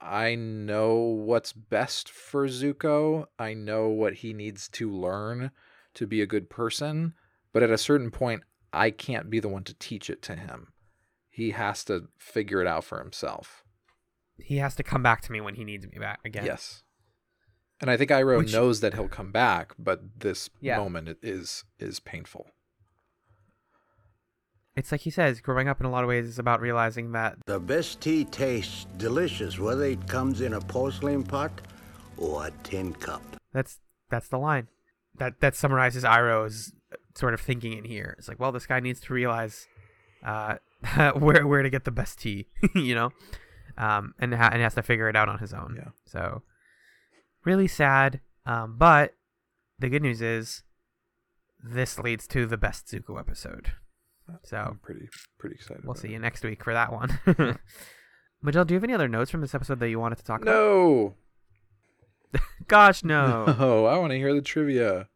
[SPEAKER 2] i know what's best for zuko i know what he needs to learn to be a good person but at a certain point I can't be the one to teach it to him. He has to figure it out for himself.
[SPEAKER 3] He has to come back to me when he needs me back again.
[SPEAKER 2] Yes. And I think Iroh
[SPEAKER 3] Which-
[SPEAKER 2] knows that he'll come back, but this
[SPEAKER 3] Yeah.
[SPEAKER 2] moment is is painful.
[SPEAKER 3] It's like he says, growing up in a lot of ways is about realizing that
[SPEAKER 7] The best tea tastes delicious, whether it comes in a porcelain pot or a tin cup.
[SPEAKER 3] That's that's the line. That that summarizes Iroh's sort of thinking in here. It's like, well, this guy needs to realize uh, <laughs> where where to get the best tea, <laughs> you know, um, and ha- and has to figure it out on his own.
[SPEAKER 2] Yeah.
[SPEAKER 3] So really sad. Um, but the good news is this leads to the best Zuko episode. So
[SPEAKER 2] I'm pretty pretty excited.
[SPEAKER 3] we'll see
[SPEAKER 2] it.
[SPEAKER 3] you next week for that one. <laughs> <laughs> Majel, do you have any other notes from this episode that you wanted to talk about?
[SPEAKER 2] No. <laughs>
[SPEAKER 3] Gosh, no.
[SPEAKER 2] Oh, I want to hear the trivia.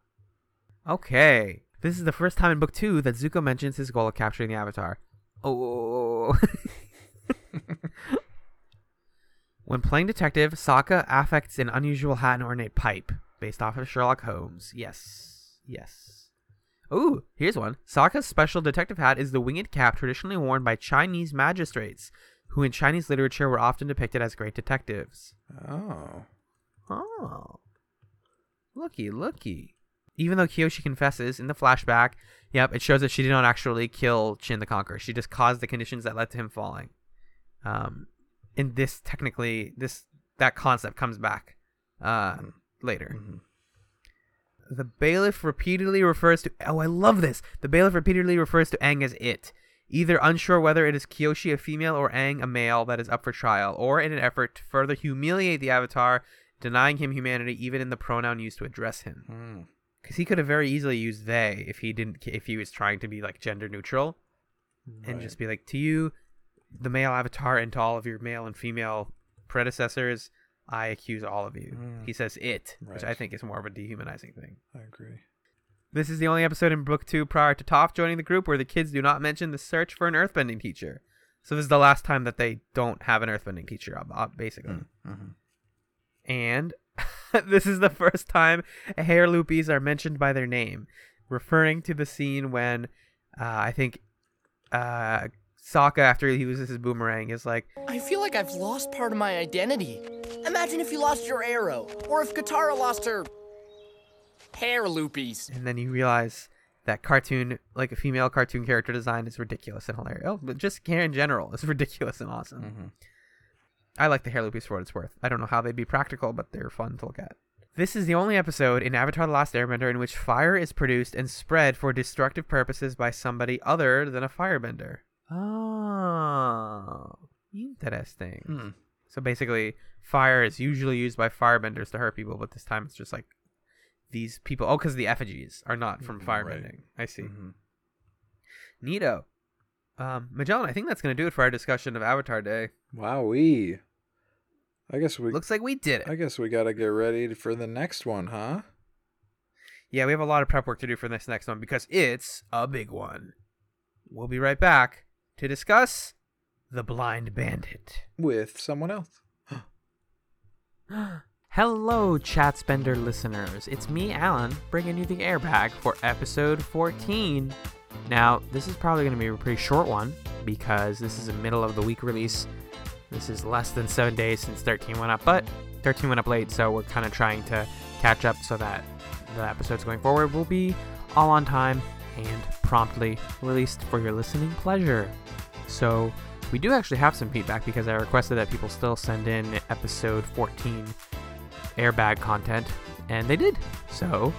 [SPEAKER 3] Okay. This is the first time in book two that Zuko mentions his goal of capturing the Avatar. Oh. When playing detective, Sokka affects an unusual hat and ornate pipe, based off of Sherlock Holmes. Yes. Yes. Ooh, here's one. Sokka's special detective hat is the winged cap traditionally worn by Chinese magistrates, who in Chinese literature were often depicted as great detectives.
[SPEAKER 2] Oh.
[SPEAKER 3] Oh. Looky, looky. Even though Kyoshi confesses in the flashback, yep, it shows that she did not actually kill Chin the Conqueror. She just caused the conditions that led to him falling. Um, and this technically, this that concept comes back uh, later. The bailiff repeatedly refers to. Oh, I love this. The bailiff repeatedly refers to Aang as it, either unsure whether it is Kyoshi a female or Aang a male that is up for trial, or in an effort to further humiliate the Avatar, denying him humanity even in the pronoun used to address him.
[SPEAKER 2] Hmm.
[SPEAKER 3] Because he could have very easily used they if he didn't, if he was trying to be like gender neutral, and just be like to you, the male Avatar, and to all of your male and female predecessors. I accuse all of you.
[SPEAKER 2] Mm.
[SPEAKER 3] He says it, which I think is more of a dehumanizing thing.
[SPEAKER 2] I agree.
[SPEAKER 3] This is the only episode in book two prior to Toph joining the group where the kids do not mention the search for an earthbending teacher. So this is the last time that they don't have an earthbending teacher, ob- ob- basically. And <laughs> this is the first time hair loopies are mentioned by their name, referring to the scene when uh, I think uh, Sokka, after he uses his boomerang, is like,
[SPEAKER 6] I feel like I've lost part of my identity. Imagine if you lost your arrow, or if Katara lost her hair loopies.
[SPEAKER 3] and then you realize that cartoon, like a female cartoon character design, is ridiculous and hilarious. Oh, but just hair in general is <laughs> ridiculous and awesome. Mm-hmm. I like the hair loopies for what it's worth. I don't know how they'd be practical, but they're fun to look at. This is the only episode in Avatar The Last Airbender in which fire is produced and spread for destructive purposes by somebody other than a firebender. Oh, interesting.
[SPEAKER 2] Hmm.
[SPEAKER 3] So basically, fire is usually used by firebenders to hurt people, but this time it's just like these people. Oh, because the effigies are not from
[SPEAKER 2] Mhm,
[SPEAKER 3] firebending.
[SPEAKER 2] right.
[SPEAKER 3] I see.
[SPEAKER 2] Mhm.
[SPEAKER 3] Neato. Um, Magellan, I think that's going to do it for our discussion of Avatar Day.
[SPEAKER 2] Wowee. I guess we.
[SPEAKER 3] Looks like we did it.
[SPEAKER 2] I guess we gotta get ready for the next one, huh?
[SPEAKER 3] Yeah, we have a lot of prep work to do for this next one because it's a big one. We'll be right back to discuss The Blind Bandit.
[SPEAKER 2] With someone else. <gasps>
[SPEAKER 3] Hello, Chatsbender listeners. It's me, Alan, bringing you the airbag for episode 14. Now, this is probably going to be a pretty short one because this is a middle of the week release. This is less than seven days since 13 went up, but 13 went up late, so we're kind of trying to catch up so that the episodes going forward will be all on time and promptly released for your listening pleasure. So, we do actually have some feedback because I requested that people still send in episode 14 airbag content, and they did. So,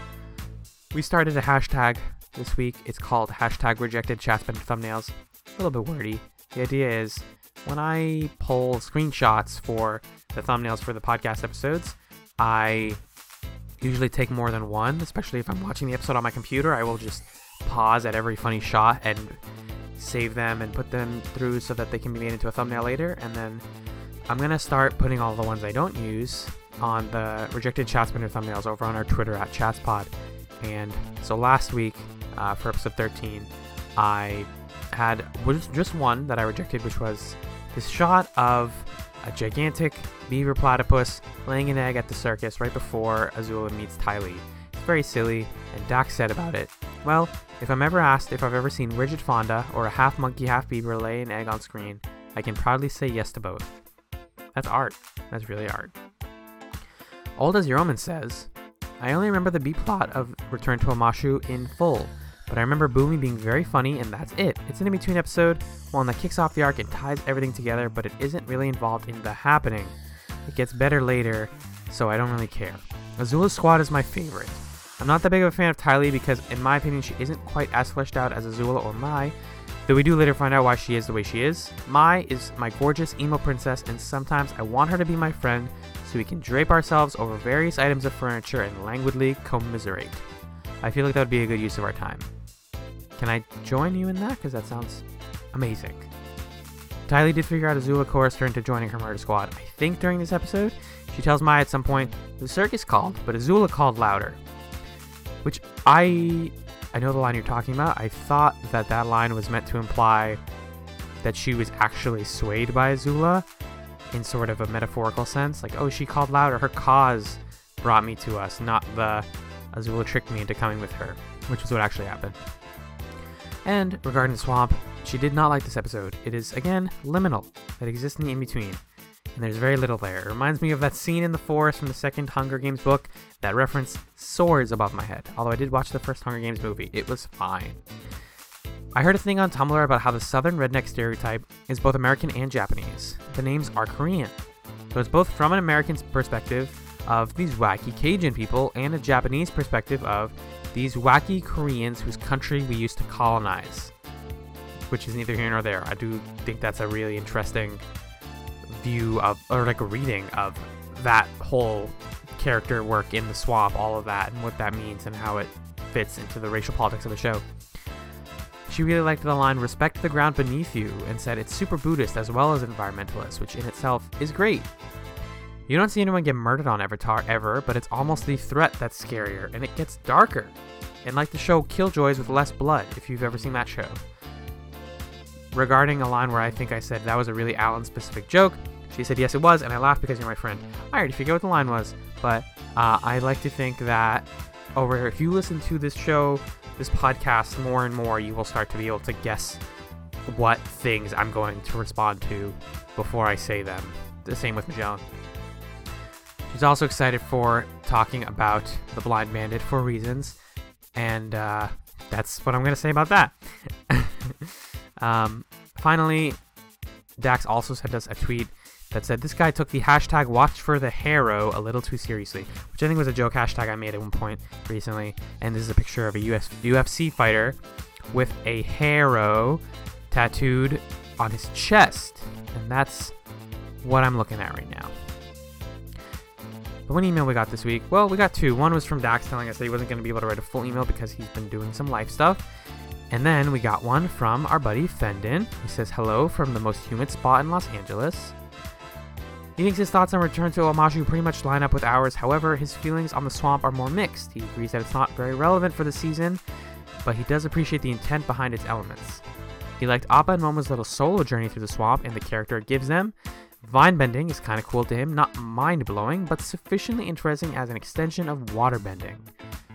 [SPEAKER 3] we started a hashtag this week. It's called hashtag rejected Chatsbender thumbnails. A little bit wordy. The idea is when I pull screenshots for the thumbnails for the podcast episodes, I usually take more than one, especially if I'm watching the episode on my computer. I will just pause at every funny shot and save them and put them through so that they can be made into a thumbnail later. And then I'm going to start putting all the ones I don't use on the rejected Chatsbender thumbnails over on our Twitter at Chatspod. And so last week, uh, for episode 13, I had just one that I rejected, which was this shot of a gigantic beaver platypus laying an egg at the circus right before Azula meets Ty Lee. It's very silly, and Doc said about it, Well, if I'm ever asked if I've ever seen Rigid Fonda or a half monkey, half beaver lay an egg on screen, I can proudly say yes to both. That's art. That's really art. Old as Your Omen says, I only remember the B plot of Return to Omashu in full, but I remember Bumi being very funny, and that's it. It's an in between episode, one that kicks off the arc and ties everything together, but it isn't really involved in the happening. It gets better later, so I don't really care. Azula's squad is my favorite. I'm not that big of a fan of Ty Lee because, in my opinion, she isn't quite as fleshed out as Azula or Mai, though we do later find out why she is the way she is. Mai is my gorgeous emo princess, and sometimes I want her to be my friend so we can drape ourselves over various items of furniture and languidly commiserate. I feel like that would be a good use of our time. Can I join you in that? Because that sounds amazing. Ty Lee did figure out Azula coerced her into joining her murder squad. I think during this episode, she tells Mai at some point, the circus called, but Azula called louder. Which I I know the line you're talking about. I thought that that line was meant to imply that she was actually swayed by Azula in sort of a metaphorical sense. Like, oh, she called louder. Her cause brought me to us, not the Azula tricked me into coming with her, which is what actually happened. And regarding the swamp, she did not like this episode. It is, again, liminal. It exists in the in between. And there's very little there. It reminds me of that scene in the forest from the second Hunger Games book that reference soars above my head. Although I did watch the first Hunger Games movie, it was fine. I heard a thing on Tumblr about how the southern redneck stereotype is both American and Japanese. The names are Korean. So it's both from an American perspective of these wacky Cajun people and a Japanese perspective of these wacky Koreans whose country we used to colonize. Which is neither here nor there. I do think that's a really interesting view of, or like a reading of that whole character work in the swamp, all of that, and what that means and how it fits into the racial politics of the show. She really liked the line, respect the ground beneath you, and said it's super Buddhist as well as environmentalist, which in itself is great. You don't see anyone get murdered on Avatar ever, but it's almost the threat that's scarier, and it gets darker. And like the show Killjoys with less blood, if you've ever seen that show. Regarding a line where I think I said that was a really Alan specific joke, she said yes it was, and I laughed because you're my friend. I already forget what the line was, but uh, I like to think that over here, if you listen to this show, this podcast more and more, you will start to be able to guess what things I'm going to respond to before I say them. The same with Magellan. She's also excited for talking about the Blind Bandit for reasons, and uh, that's what I'm going to say about that. <laughs> um, finally, Dax also sent us a tweet that said this guy took the hashtag watch for the harrow a little too seriously, which I think was a joke hashtag I made at one point recently. And this is a picture of a US, UFC fighter with a harrow tattooed on his chest. And that's what I'm looking at right now. The one email we got this week, well, we got two. One was from Dax telling us that he wasn't going to be able to write a full email because he's been doing some life stuff. And then we got one from our buddy Fendon. He says, Hello from the most humid spot in Los Angeles. He thinks his thoughts on Return to Omashu pretty much line up with ours, however, his feelings on the swamp are more mixed. He agrees that it's not very relevant for the season, but he does appreciate the intent behind its elements. He liked Appa and Momo's little solo journey through the swamp and the character it gives them. Vine bending is kind of cool to him, not mind blowing, but sufficiently interesting as an extension of water bending.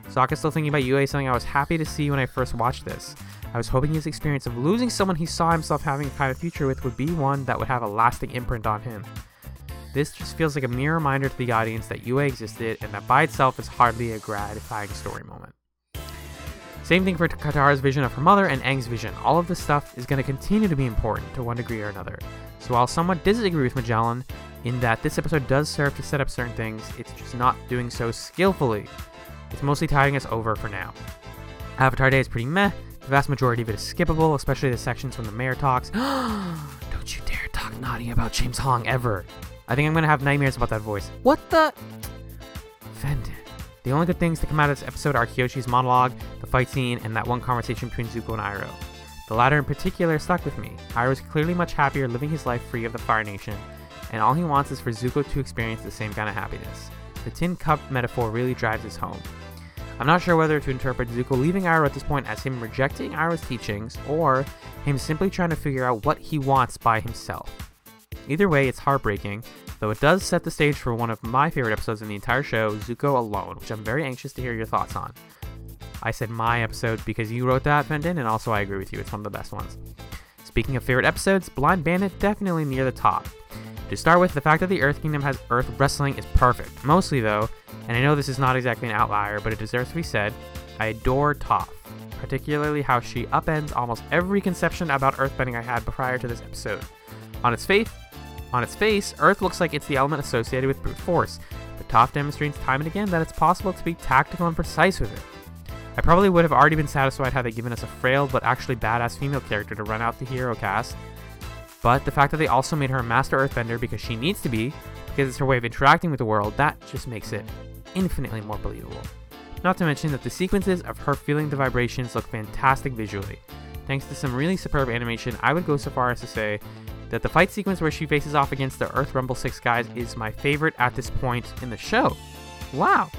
[SPEAKER 3] Sokka's still thinking about Yue, something I was happy to see when I first watched this. I was hoping his experience of losing someone he saw himself having a kind of future with would be one that would have a lasting imprint on him. This just feels like a mere reminder to the audience that Yue existed and that by itself is hardly a gratifying story moment. Same thing for Katara's vision of her mother and Aang's vision. All of this stuff is going to continue to be important to one degree or another. So while somewhat disagree with Magellan in that this episode does serve to set up certain things, it's just not doing so skillfully. It's mostly tiding us over for now. Avatar Day is pretty meh. The vast majority of it is skippable, especially the sections when the mayor talks. <gasps> Don't you dare talk naughty about James Hong ever. I think I'm gonna have nightmares about that voice. What the? The only good things to come out of this episode are Kyoshi's monologue, the fight scene, and that one conversation between Zuko and Iroh. The latter in particular stuck with me. Iroh is clearly much happier living his life free of the Fire Nation, and all he wants is for Zuko to experience the same kind of happiness. The tin cup metaphor really drives this home. I'm not sure whether to interpret Zuko leaving Iroh at this point as him rejecting Iroh's teachings, or him simply trying to figure out what he wants by himself. Either way, it's heartbreaking, though it does set the stage for one of my favorite episodes in the entire show, Zuko Alone, which I'm very anxious to hear your thoughts on. I said my episode because you wrote that, Fendon, and also I agree with you, it's one of the best ones. Speaking of favorite episodes, Blind Bandit definitely near the top. To start with, the fact that the Earth Kingdom has Earth wrestling is perfect. Mostly, though, and I know this is not exactly an outlier, but it deserves to be said, I adore Toph, particularly how she upends almost every conception about earthbending I had prior to this episode. On its face, on its face, Earth looks like it's the element associated with brute force, but Toph demonstrates time and again that it's possible to be tactical and precise with it. I probably would have already been satisfied had they given us a frail but actually badass female character to run out the hero cast, but the fact that they also made her a master earthbender because she needs to be, because it's her way of interacting with the world, that just makes it infinitely more believable. Not to mention that the sequences of her feeling the vibrations look fantastic visually. Thanks to some really superb animation, I would go so far as to say that the fight sequence where she faces off against the Earth Rumble 6 guys is my favorite at this point in the show. Wow!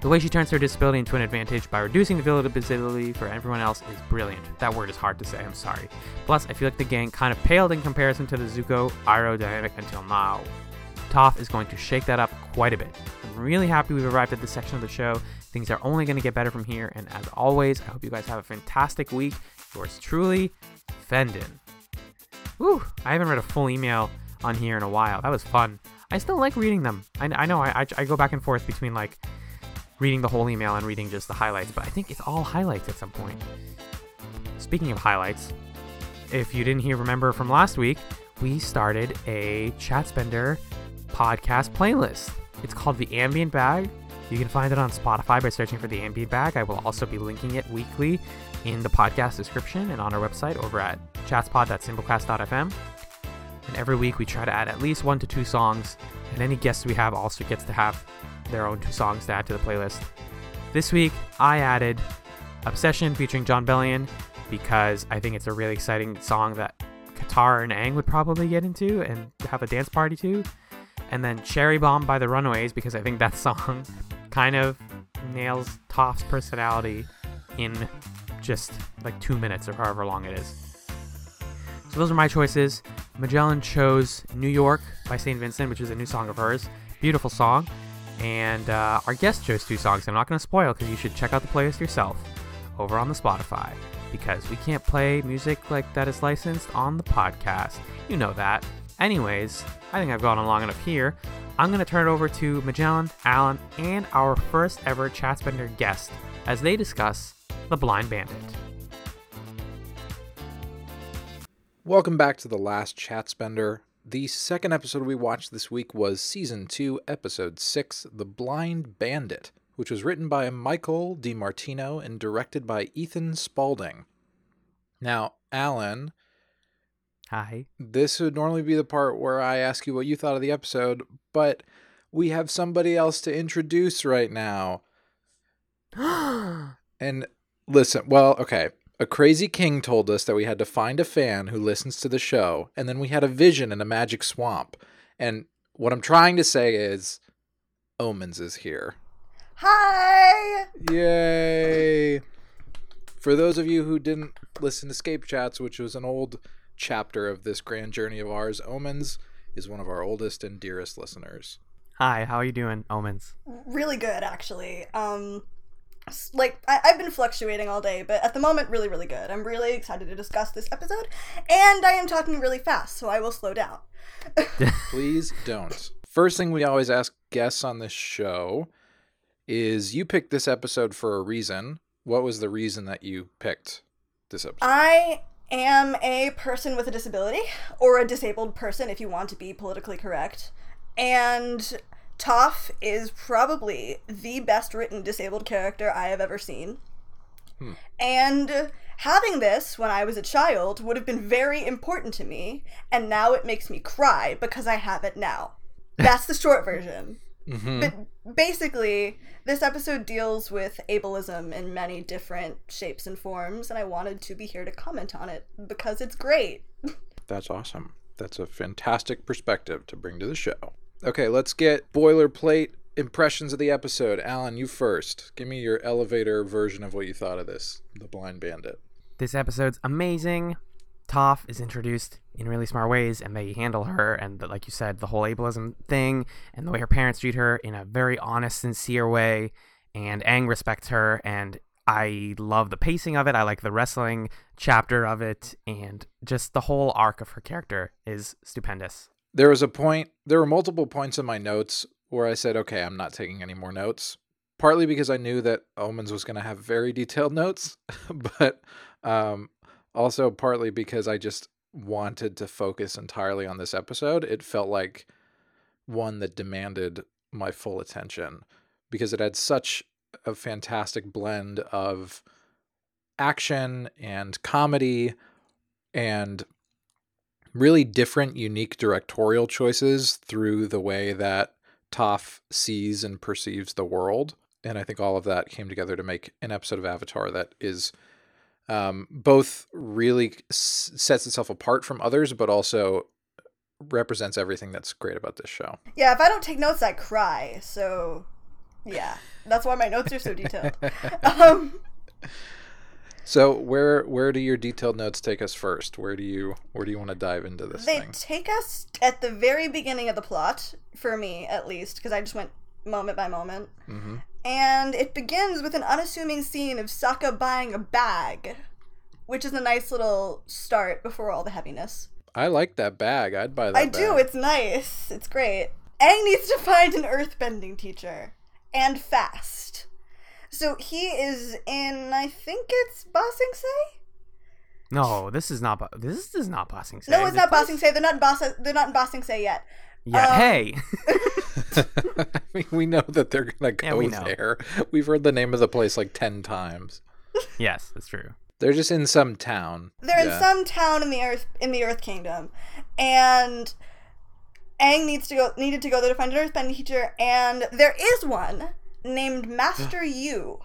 [SPEAKER 3] The way she turns her disability into an advantage by reducing the visibility for everyone else is brilliant. That word is hard to say, I'm sorry. Plus, I feel like the gang kind of paled in comparison to the Zuko Iroh dynamic until now. Toph is going to shake that up quite a bit. I'm really happy we've arrived at this section of the show. Things are only going to get better from here, and as always, I hope you guys have a fantastic week. Yours truly, Fendon. Whew, I haven't read a full email on here in a while. That was fun. I still like reading them. I, I know I, I, I go back and forth between like reading the whole email and reading just the highlights, but I think it's all highlights at some point. Speaking of highlights, if you didn't hear, remember from last week, we started a Chatsbender podcast playlist. It's called The Ambient Bag. You can find it on Spotify by searching for The Ambient Bag. I will also be linking it weekly in the podcast description and on our website over at chatspod.simplecast.fm. And every week we try to add at least one to two songs, and any guest we have also gets to have their own two songs to add to the playlist. This week I added Obsession featuring Jon Bellion because I think it's a really exciting song that Katara and Aang would probably get into and have a dance party to. And then Cherry Bomb by the Runaways because I think that <laughs> song kind of nails Toph's personality in just like two minutes or however long it is. So those are my choices. Magellan chose New York by St. Vincent, which is a new song of hers. Beautiful song. And uh, our guest chose two songs. I'm not going to spoil because you should check out the playlist yourself over on the Spotify because we can't play music like that is licensed on the podcast. You know that. Anyways, I think I've gone on long enough here. I'm going to turn it over to Magellan, Alan, and our first ever Chatsbender guest as they discuss The Blind Bandit.
[SPEAKER 2] Welcome back to the last Chatsbender. The second episode we watched this week was Season 2, Episode 6, The Blind Bandit, which was written by Michael DiMartino and directed by Ethan Spaulding. Now, Alan,
[SPEAKER 3] Hi.
[SPEAKER 2] this would normally be the part where I ask you what you thought of the episode, but we have somebody else to introduce right now. <gasps> And listen, well, okay. A crazy king told us that we had to find a fan who listens to the show, and then we had a vision in a magic swamp. And what I'm trying to say is Omens is here.
[SPEAKER 8] Hi!
[SPEAKER 2] Yay! For those of you who didn't listen to Scape Chats, which was an old chapter of this grand journey of ours, Omens is one of our oldest and dearest listeners.
[SPEAKER 3] Hi, how are you doing, Omens?
[SPEAKER 8] Really good, actually. Um, s- like, I- I've been fluctuating all day, but at the moment, really, really good. I'm really excited to discuss this episode, and I am talking really fast, so I will slow down. <laughs>
[SPEAKER 2] Please don't. First thing we always ask guests on this show is you picked this episode for a reason. What was the reason that you picked this episode?
[SPEAKER 8] I am a person with a disability, or a disabled person if you want to be politically correct. And Toph is probably the best written disabled character I have ever seen. Hmm. And having this when I was a child would have been very important to me, and now it makes me cry because I have it now. <laughs> That's the short version. Mm-hmm. But basically, this episode deals with ableism in many different shapes and forms, and I wanted to be here to comment on it because it's great. <laughs>
[SPEAKER 2] That's awesome. That's a fantastic perspective to bring to the show. Okay, let's get boilerplate impressions of the episode. Alan, you first. Give me your elevator version of what you thought of this, The Blind Bandit.
[SPEAKER 3] This episode's amazing. Toph is introduced in really smart ways, and they handle her, and the, like you said, the whole ableism thing, and the way her parents treat her in a very honest, sincere way. And Aang respects her, and I love the pacing of it. I like the wrestling chapter of it, and just the whole arc of her character is stupendous.
[SPEAKER 2] There was a point, there were multiple points in my notes where I said, okay, I'm not taking any more notes. Partly because I knew that Omens was going to have very detailed notes, <laughs> but um, also partly because I just wanted to focus entirely on this episode. It felt like one that demanded my full attention because it had such a fantastic blend of action and comedy and really different, unique directorial choices through the way that Toph sees and perceives the world. and I think all of that came together to make an episode of Avatar that is um, both really s- sets itself apart from others, but also represents everything that's great about this show.
[SPEAKER 8] Yeah, if I don't take notes, I cry. So, yeah, that's why my notes are so detailed. <laughs> um,
[SPEAKER 2] So where where do your detailed notes take us first? Where do you where do you want to dive into this
[SPEAKER 8] they
[SPEAKER 2] thing?
[SPEAKER 8] take us at the very beginning of the plot, for me at least, because I just went moment by moment.
[SPEAKER 2] hmm
[SPEAKER 8] And it begins with an unassuming scene of Sokka buying a bag, which is a nice little start before all the heaviness.
[SPEAKER 2] I like that bag. I'd buy that.
[SPEAKER 8] I do, it's nice. It's great. Aang needs to find an earthbending teacher. And fast. So he is in, I think it's Ba Sing Se?
[SPEAKER 3] No, this is not. Ba- This is not Ba Sing Se.
[SPEAKER 8] No, it's not Ba Sing Se. They're not in Ba they're not in Ba Sing Se yet.
[SPEAKER 3] Yeah.
[SPEAKER 8] Um,
[SPEAKER 3] hey. <laughs> <laughs>
[SPEAKER 2] I mean, we know that they're gonna
[SPEAKER 3] Yeah,
[SPEAKER 2] go
[SPEAKER 3] we
[SPEAKER 2] there. We've heard the name of the place like ten times. <laughs>
[SPEAKER 3] yes, that's true.
[SPEAKER 2] They're just in some town.
[SPEAKER 8] They're in some town in the earth in the Earth Kingdom, and Aang needs to go needed to go there to find an earthbending teacher, and there is one named Master Yu.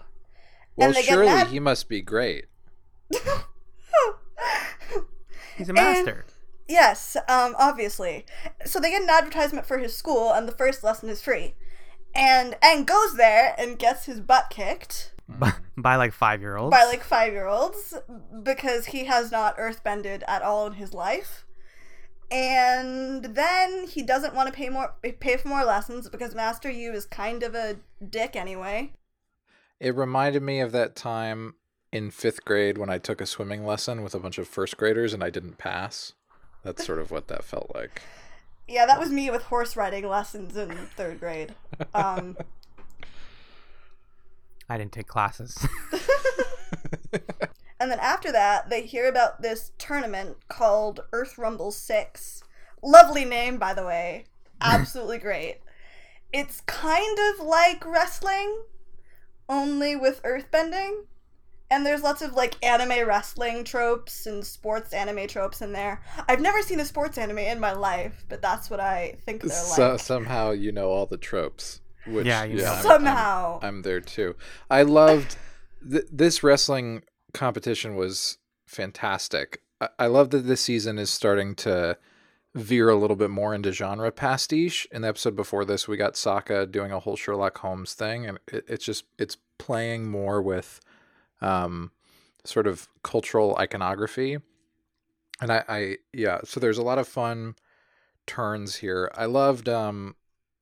[SPEAKER 2] Well,
[SPEAKER 8] and they get
[SPEAKER 2] surely
[SPEAKER 8] mad-
[SPEAKER 2] he must be great. <laughs>
[SPEAKER 3] He's a master.
[SPEAKER 8] Yes, um, obviously. So they get an advertisement for his school, and the first lesson is free. And Aang goes there and gets his butt kicked <laughs>
[SPEAKER 3] By, by like five year olds.
[SPEAKER 8] by like five year olds because he has not earthbended at all in his life. And then he doesn't want to pay more pay for more lessons because Master Yu is kind of a dick anyway.
[SPEAKER 2] It reminded me of that time in fifth grade when I took a swimming lesson with a bunch of first graders and I didn't pass. That's sort of what that felt like.
[SPEAKER 8] Yeah, that was me with horse riding lessons in third grade. Um, <laughs>
[SPEAKER 3] I didn't take classes. <laughs> <laughs>
[SPEAKER 8] And then after that, they hear about this tournament called Earth Rumble 6. Lovely name, by the way. <laughs> Absolutely great. It's kind of like wrestling, only with earthbending. And there's lots of like anime wrestling tropes and sports anime tropes in there. I've never seen a sports anime in my life, but that's what I think they're
[SPEAKER 2] So,
[SPEAKER 8] like.
[SPEAKER 2] somehow you know all the tropes. Which,
[SPEAKER 3] Yeah, you know.
[SPEAKER 2] I'm- I'm-
[SPEAKER 8] Somehow.
[SPEAKER 2] I'm, there too. I loved th- this wrestling competition was fantastic. I-, I love that this season is starting to veer a little bit more into genre pastiche. In the episode before this, we got Sokka doing a whole Sherlock Holmes thing, and it, it's just it's playing more with um, sort of cultural iconography. And I, I yeah, so there's a lot of fun turns here. I loved um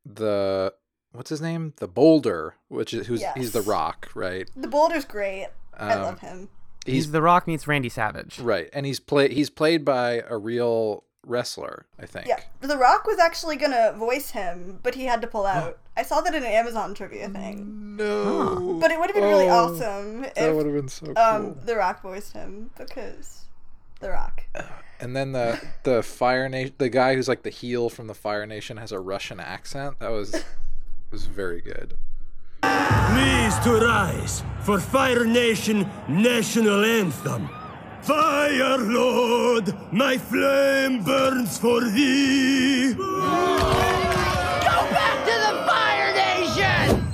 [SPEAKER 2] the what's his name? The Boulder, which is who's he's the Rock, right?
[SPEAKER 8] the boulder's great. I
[SPEAKER 2] Um,
[SPEAKER 8] love him.
[SPEAKER 3] He's, The Rock meets Randy Savage.
[SPEAKER 2] right, and he's played he's played by a real wrestler, I think.
[SPEAKER 8] Yeah, The Rock was actually gonna voice him, but he had to pull out. <gasps> I saw that in an Amazon trivia thing.
[SPEAKER 2] No,
[SPEAKER 8] But it would have been really
[SPEAKER 2] Oh,
[SPEAKER 8] awesome
[SPEAKER 2] That would
[SPEAKER 8] if
[SPEAKER 2] have been so cool.
[SPEAKER 8] um, The Rock voiced him because The Rock.
[SPEAKER 2] and then the the Fire Nation, the guy who's like the heel from the Fire Nation, has a Russian accent. That was <laughs> was very good.
[SPEAKER 9] Please to rise for Fire Nation national anthem. Fire Lord, my flame burns for thee. Go back to the Fire Nation!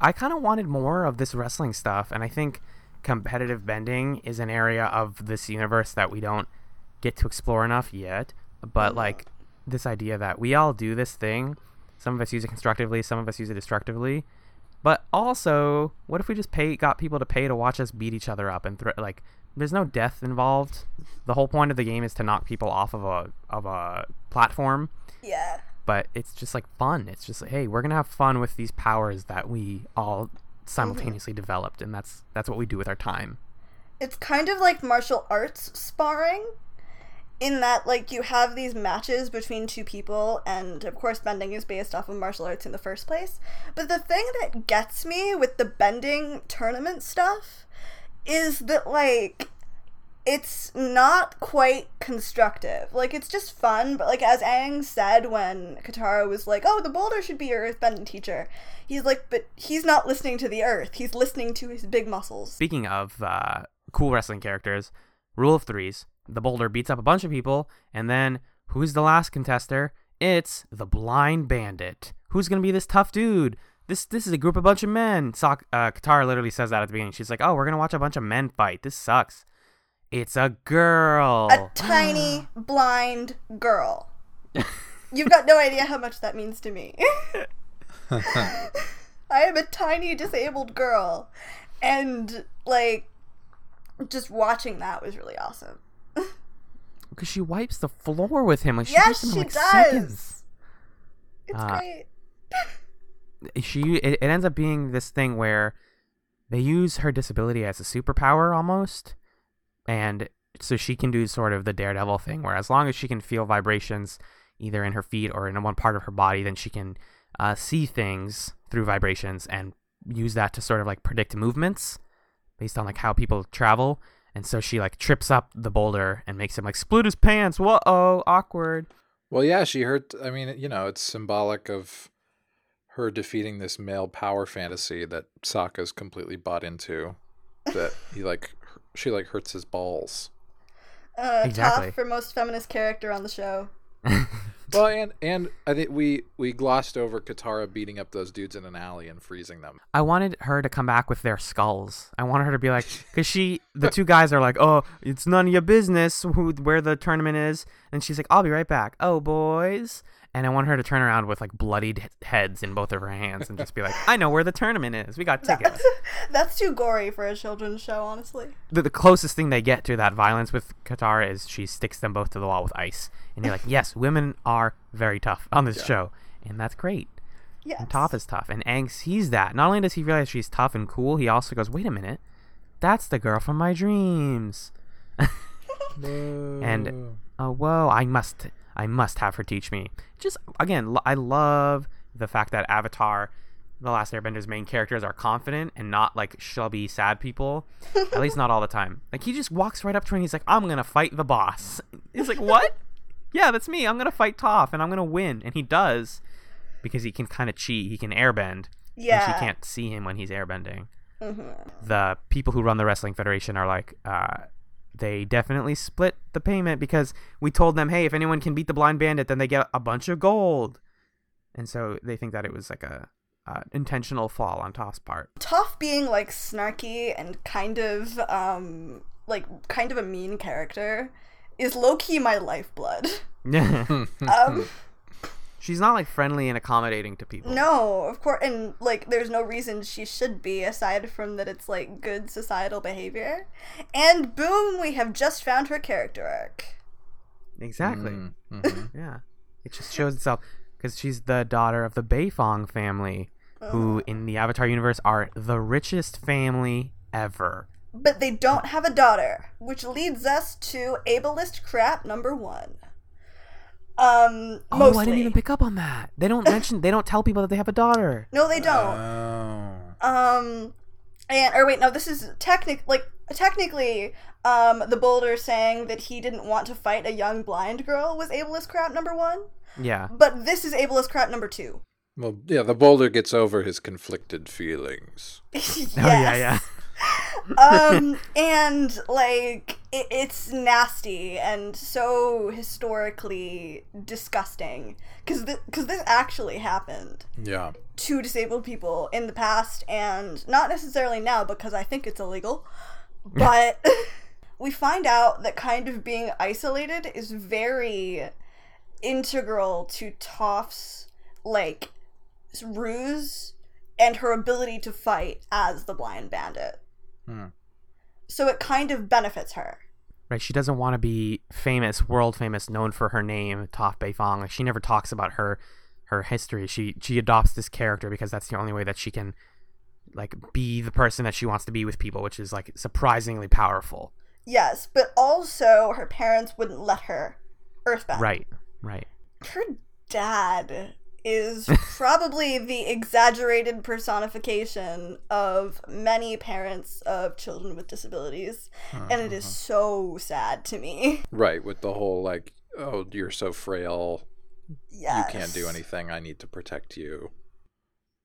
[SPEAKER 3] I kind of wanted more of this wrestling stuff, and I think competitive bending is an area of this universe that we don't get to explore enough yet. But like this idea that we all do this thing, some of us use it constructively, some of us use it destructively. But also, what if we just pay got people to pay to watch us beat each other up and like there's no death involved. The whole point of the game is to knock people off of a of a platform
[SPEAKER 8] Yeah.
[SPEAKER 3] but it's just like fun. It's just like, hey, we're gonna have fun with these powers that we all simultaneously developed, and that's that's what we do with our time.
[SPEAKER 8] It's kind of like martial arts sparring in that like you have these matches between two people and of course bending is based off of martial arts in the first place. But the thing that gets me with the bending tournament stuff is that like it's not quite constructive. Like it's just fun, but like as Aang said when Katara was like, "Oh, the boulder should be your earthbending teacher." He's like, "But he's not listening to the earth. He's listening to his big muscles."
[SPEAKER 3] Speaking of uh, cool wrestling characters, rule of threes: the boulder beats up a bunch of people, and then who's the last contester? It's the blind bandit. Who's gonna be this tough dude? this this is a group of bunch of men. Sak- uh, Katara literally says that at the beginning. She's like, "Oh, we're gonna watch a bunch of men fight. This sucks." It's a girl.
[SPEAKER 8] A tiny blind girl. <laughs> You've got no idea how much that means to me. <laughs> I am a tiny disabled girl. And like just watching that was really awesome.
[SPEAKER 3] Because she wipes the floor with him. Like she
[SPEAKER 8] Yes,
[SPEAKER 3] in,
[SPEAKER 8] she
[SPEAKER 3] like
[SPEAKER 8] does.
[SPEAKER 3] seconds.
[SPEAKER 8] It's
[SPEAKER 3] Uh,
[SPEAKER 8] great.
[SPEAKER 3] she it, it ends up being this thing where they use her disability as a superpower almost and so she can do sort of the daredevil thing where as long as she can feel vibrations either in her feet or in one part of her body then she can uh, see things through vibrations and use that to sort of like predict movements based on like how people travel and so she like trips up the boulder and makes him like split his pants whoa oh, awkward
[SPEAKER 2] Well, yeah, she hurt. I mean, you know, it's symbolic of her defeating this male power fantasy that Sokka's completely bought into. That <laughs> he like, she like hurts his balls.
[SPEAKER 8] Uh,
[SPEAKER 3] Exactly.
[SPEAKER 8] Toph for most feminist character on the show. <laughs>
[SPEAKER 2] Well, and and I think we we glossed over Katara beating up those dudes in an alley and freezing them.
[SPEAKER 3] I wanted her to come back with their skulls. I wanted her to be like, <laughs> because she, the two guys are like, oh, it's none of your business who, where the tournament is. And she's like, I'll be right back. Oh, boys. And I want her to turn around with like bloodied heads in both of her hands and just be like, I know where the tournament is. We got tickets. <laughs>
[SPEAKER 8] That's too gory for a children's show, honestly.
[SPEAKER 3] the, the closest thing they get to that violence with Katara is she sticks them both to the wall with ice. And you're like, <laughs> yes, women are very tough on this show. And that's great.
[SPEAKER 8] Yes.
[SPEAKER 3] And Toph is tough, and Aang sees that. Not only does he realize she's tough and cool, he also goes, "Wait a minute, that's the girl from my dreams." <laughs> and oh, whoa, I must, I must have her teach me. Just again, I love the fact that Avatar, the Last Airbender's main characters are confident and not like shelby sad people. <laughs> At least not all the time. Like he just walks right up to her and he's like, "I'm gonna fight the boss." <laughs> He's like, "What?" <laughs> yeah, that's me. I'm gonna fight Toph and I'm gonna win, and he does because he can kind of cheat. He can airbend. And
[SPEAKER 8] Yeah.
[SPEAKER 3] she can't see him when he's airbending. The people who run the wrestling federation are like, uh, they definitely split the payment because we told them, hey, if anyone can beat the blind bandit, then they get a bunch of gold. And so they think that it was like a uh, intentional fall on Toph's part.
[SPEAKER 8] Toff being like snarky and kind of um like kind of a mean character is low key my lifeblood. <laughs> Um
[SPEAKER 3] She's not like friendly and accommodating to people.
[SPEAKER 8] no, of course and like there's no reason she should be aside from that it's like good societal behavior. And boom, we have just found her character arc.
[SPEAKER 3] Exactly.
[SPEAKER 2] Mm-hmm. <laughs>
[SPEAKER 3] Yeah. It just shows itself because she's the daughter of the Beifong family, who in the Avatar universe are the richest family ever.
[SPEAKER 8] But they don't have a daughter, which leads us to ableist crap number 1. Um
[SPEAKER 3] Oh,
[SPEAKER 8] mostly.
[SPEAKER 3] I didn't even pick up on that. They don't mention. They don't tell people that they have a daughter. <laughs>
[SPEAKER 8] No, they don't.
[SPEAKER 2] Oh.
[SPEAKER 8] Um, and or wait, no, this is technic like technically, um, the Boulder saying that he didn't want to fight a young blind girl was ableist crap number one,
[SPEAKER 3] Yeah.
[SPEAKER 8] but this is ableist crap number two.
[SPEAKER 2] Well, yeah, the boulder gets over his conflicted feelings.
[SPEAKER 8] yes. <laughs>
[SPEAKER 3] Oh yeah, yeah. <laughs>
[SPEAKER 8] um, and like it, it's nasty and so historically disgusting because because this actually happened.
[SPEAKER 2] Yeah.
[SPEAKER 8] to disabled people in the past and not necessarily now because I think it's illegal. <laughs> But <laughs> we find out that kind of being isolated is very integral to Toph's like ruse and her ability to fight as the blind bandit.
[SPEAKER 2] Hmm.
[SPEAKER 8] So it kind of benefits her.
[SPEAKER 3] Right. She doesn't want to be famous, world famous, known for her name, Toph Beifong. Like she never talks about her her history. She she adopts this character because that's the only way that she can like be the person that she wants to be with people, which is like surprisingly powerful.
[SPEAKER 8] Yes, but also her parents wouldn't let her earthbound.
[SPEAKER 3] Right. Right.
[SPEAKER 8] her dad is probably the exaggerated personification of many parents of children with disabilities and it is uh-huh. so sad to me
[SPEAKER 2] Right, with the whole like, oh, you're so frail,
[SPEAKER 8] yes.
[SPEAKER 2] you can't do anything. I need to protect you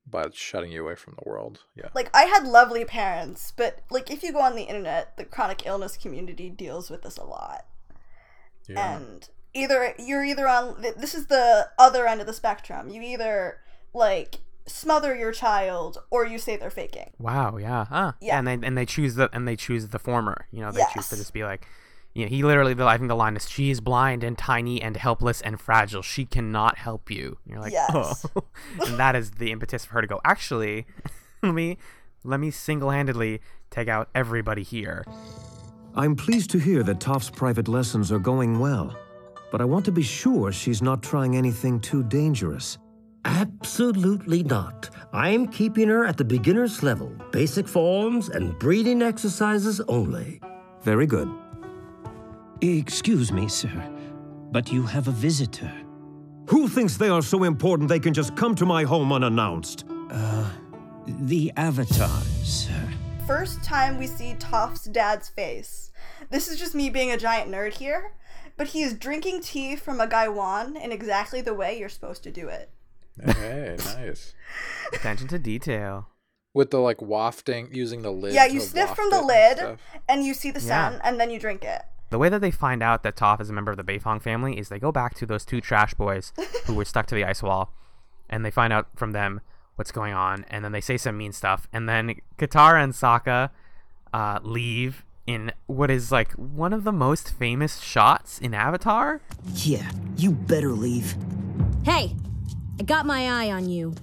[SPEAKER 2] by shutting you away from the world. Yeah.
[SPEAKER 8] like i had lovely parents but like if you go on the internet the chronic illness community deals with this a lot
[SPEAKER 2] Yeah.
[SPEAKER 8] and either you're either on this is the other end of the spectrum you either like smother your child or you say they're faking.
[SPEAKER 3] Wow, yeah, huh?
[SPEAKER 8] Yeah.
[SPEAKER 3] and they and they choose the and they choose the former. You know, they choose to just be like, you know, he literally. The, I think the line is, "She is blind and tiny and helpless and fragile. She cannot help you." And you're like,
[SPEAKER 8] Yes.
[SPEAKER 3] oh, <laughs> and that is the impetus for her to go. Actually, <laughs> let me let me single handedly take out everybody here.
[SPEAKER 10] I'm pleased to hear that Toph's private lessons are going well, but I want to be sure she's not trying anything too dangerous.
[SPEAKER 9] Absolutely not. I'm keeping her at the beginner's level, basic forms and breathing exercises only.
[SPEAKER 10] Very good.
[SPEAKER 11] Excuse me, sir, but you have a visitor.
[SPEAKER 10] Who thinks they are so important they can just come to my home unannounced?
[SPEAKER 11] Uh, the Avatar, sir.
[SPEAKER 8] First time we see Toph's dad's face. This is just me being a giant nerd here, but he is drinking tea from a gaiwan in exactly the way you're supposed to do it.
[SPEAKER 2] Hey, <laughs> nice.
[SPEAKER 3] Attention to detail.
[SPEAKER 2] With the like wafting, using the lid.
[SPEAKER 8] yeah, you
[SPEAKER 2] to
[SPEAKER 8] sniff
[SPEAKER 2] waft
[SPEAKER 8] from the lid
[SPEAKER 2] stuff.
[SPEAKER 8] and you see the
[SPEAKER 3] Yeah.
[SPEAKER 8] and then you drink it.
[SPEAKER 3] The way that they find out that Toph is a member of the Beifong family is they go back to those two trash boys who were stuck to the ice wall, and they find out from them what's going on, and then they say some mean stuff, and then Katara and Sokka uh, leave in what is like one of the most famous shots in Avatar.
[SPEAKER 11] Yeah, you better leave.
[SPEAKER 12] Hey, I got my eye on you.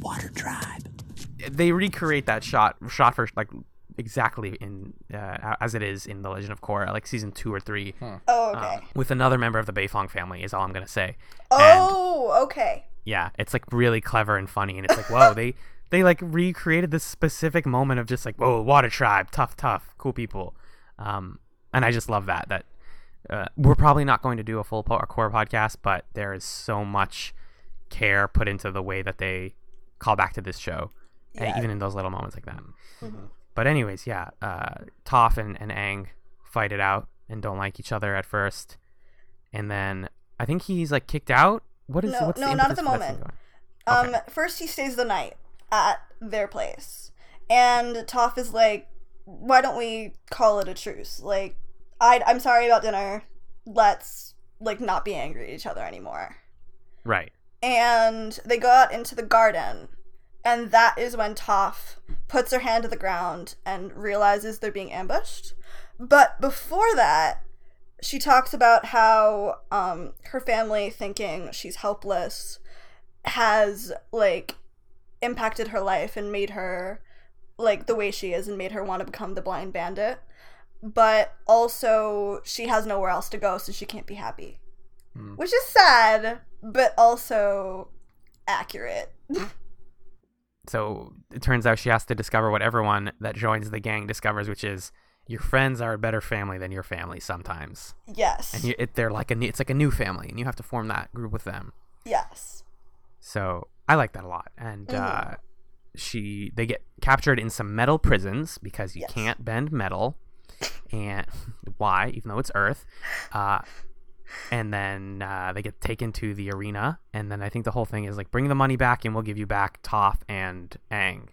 [SPEAKER 11] Water Tribe.
[SPEAKER 3] They recreate that shot shot for like exactly in uh, as it is in the Legend of Korra, like season two or three.
[SPEAKER 8] Oh, okay.
[SPEAKER 3] uh, with another member of the Beifong family is all I'm gonna say. And
[SPEAKER 8] oh, okay.
[SPEAKER 3] yeah, it's like really clever and funny, and it's like whoa, <laughs> they they like recreated this specific moment of just like whoa, water tribe, tough, tough, cool people, um, and I just love that. That uh, we're probably not going to do a full po- Korra podcast, but there is so much care put into the way that they call back to this show, and
[SPEAKER 8] Yeah.
[SPEAKER 3] even in those little moments like that.
[SPEAKER 8] Mm-hmm.
[SPEAKER 3] But anyways, yeah, uh, Toph and, and Aang fight it out and don't like each other at first, and then I think he's like kicked out. What is
[SPEAKER 8] No,
[SPEAKER 3] what's
[SPEAKER 8] no,
[SPEAKER 3] the
[SPEAKER 8] not at the
[SPEAKER 3] impetus for that scene
[SPEAKER 8] moment. Um, first he stays the night at their place, and Toph is like, "Why don't we call it a truce? Like, I I'm sorry about dinner. Let's like not be angry at each other anymore."
[SPEAKER 3] Right.
[SPEAKER 8] And they go out into the garden, and that is when Toph puts her hand to the ground and realizes they're being ambushed. But before that, she talks about how um, her family thinking she's helpless has like impacted her life and made her like the way she is and made her want to become the blind bandit. But also she has nowhere else to go so she can't be happy. Hmm. Which is sad but also accurate. <laughs>
[SPEAKER 3] So it turns out she has to discover what everyone that joins the gang discovers, which is your friends are a better family than your family sometimes.
[SPEAKER 8] yes.
[SPEAKER 3] And you, it, they're like a new, it's like a new family, and you have to form that group with them.
[SPEAKER 8] yes.
[SPEAKER 3] So I like that a lot. And uh, she they get captured in some metal prisons because you
[SPEAKER 8] Yes.
[SPEAKER 3] can't bend metal. And <laughs> why? Even though it's Earth. Uh, and then uh, they get taken to the arena. And then I think the whole thing is like bring the money back and we'll give you back Toph and Aang.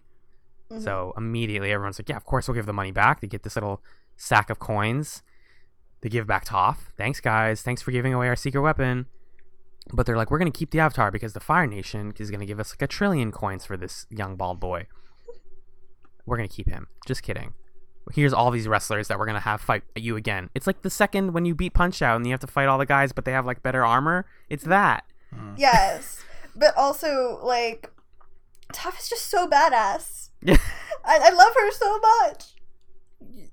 [SPEAKER 3] So immediately everyone's like, yeah, of course we'll give the money back. They get this little sack of coins. They give back Toph. Thanks, guys. Thanks for giving away our secret weapon. But they're like, we're going to keep the Avatar because the Fire Nation is going to give us like a trillion coins for this young bald boy. We're going to keep him. Just kidding. Here's all these wrestlers that we're going to have fight you again. It's like the second when you beat Punch Out and you have to fight all the guys, but they have like better armor. It's that. Hmm.
[SPEAKER 8] yes but also like Toph is just so badass <laughs> I, I love her so much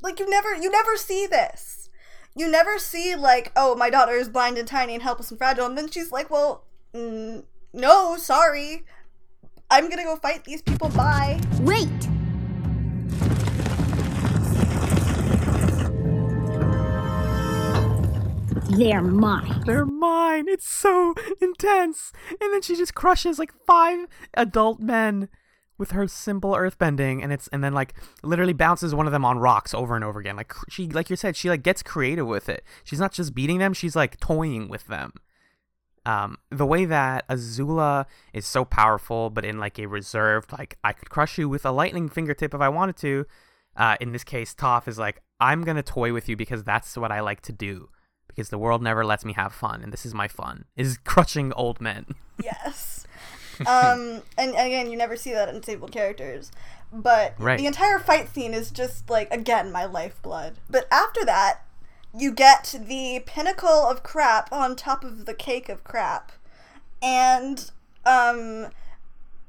[SPEAKER 8] like you never you never see this you never see like oh my daughter is blind and tiny and helpless and fragile and then she's like well mm, no sorry i'm gonna go fight these people bye
[SPEAKER 12] Wait! They're mine.
[SPEAKER 3] They're mine. It's so intense. And then she just crushes like five adult men with her simple earthbending and it's and then like literally bounces one of them on rocks over and over again. Like she like you said, she like gets creative with it. She's not just beating them, she's like toying with them. Um, the way that Azula is so powerful, but in like a reserved, like I could crush you with a lightning fingertip if I wanted to. Uh, in this case, Toph is like, I'm gonna toy with you because that's what I like to do. Because the world never lets me have fun, and this is my fun: is crushing old men.
[SPEAKER 8] yes um, and, <laughs> and again, you never see that in disabled characters. But
[SPEAKER 3] Right.
[SPEAKER 8] the entire fight scene is just like again my lifeblood. But after that, you get the pinnacle of crap on top of the cake of crap, and um,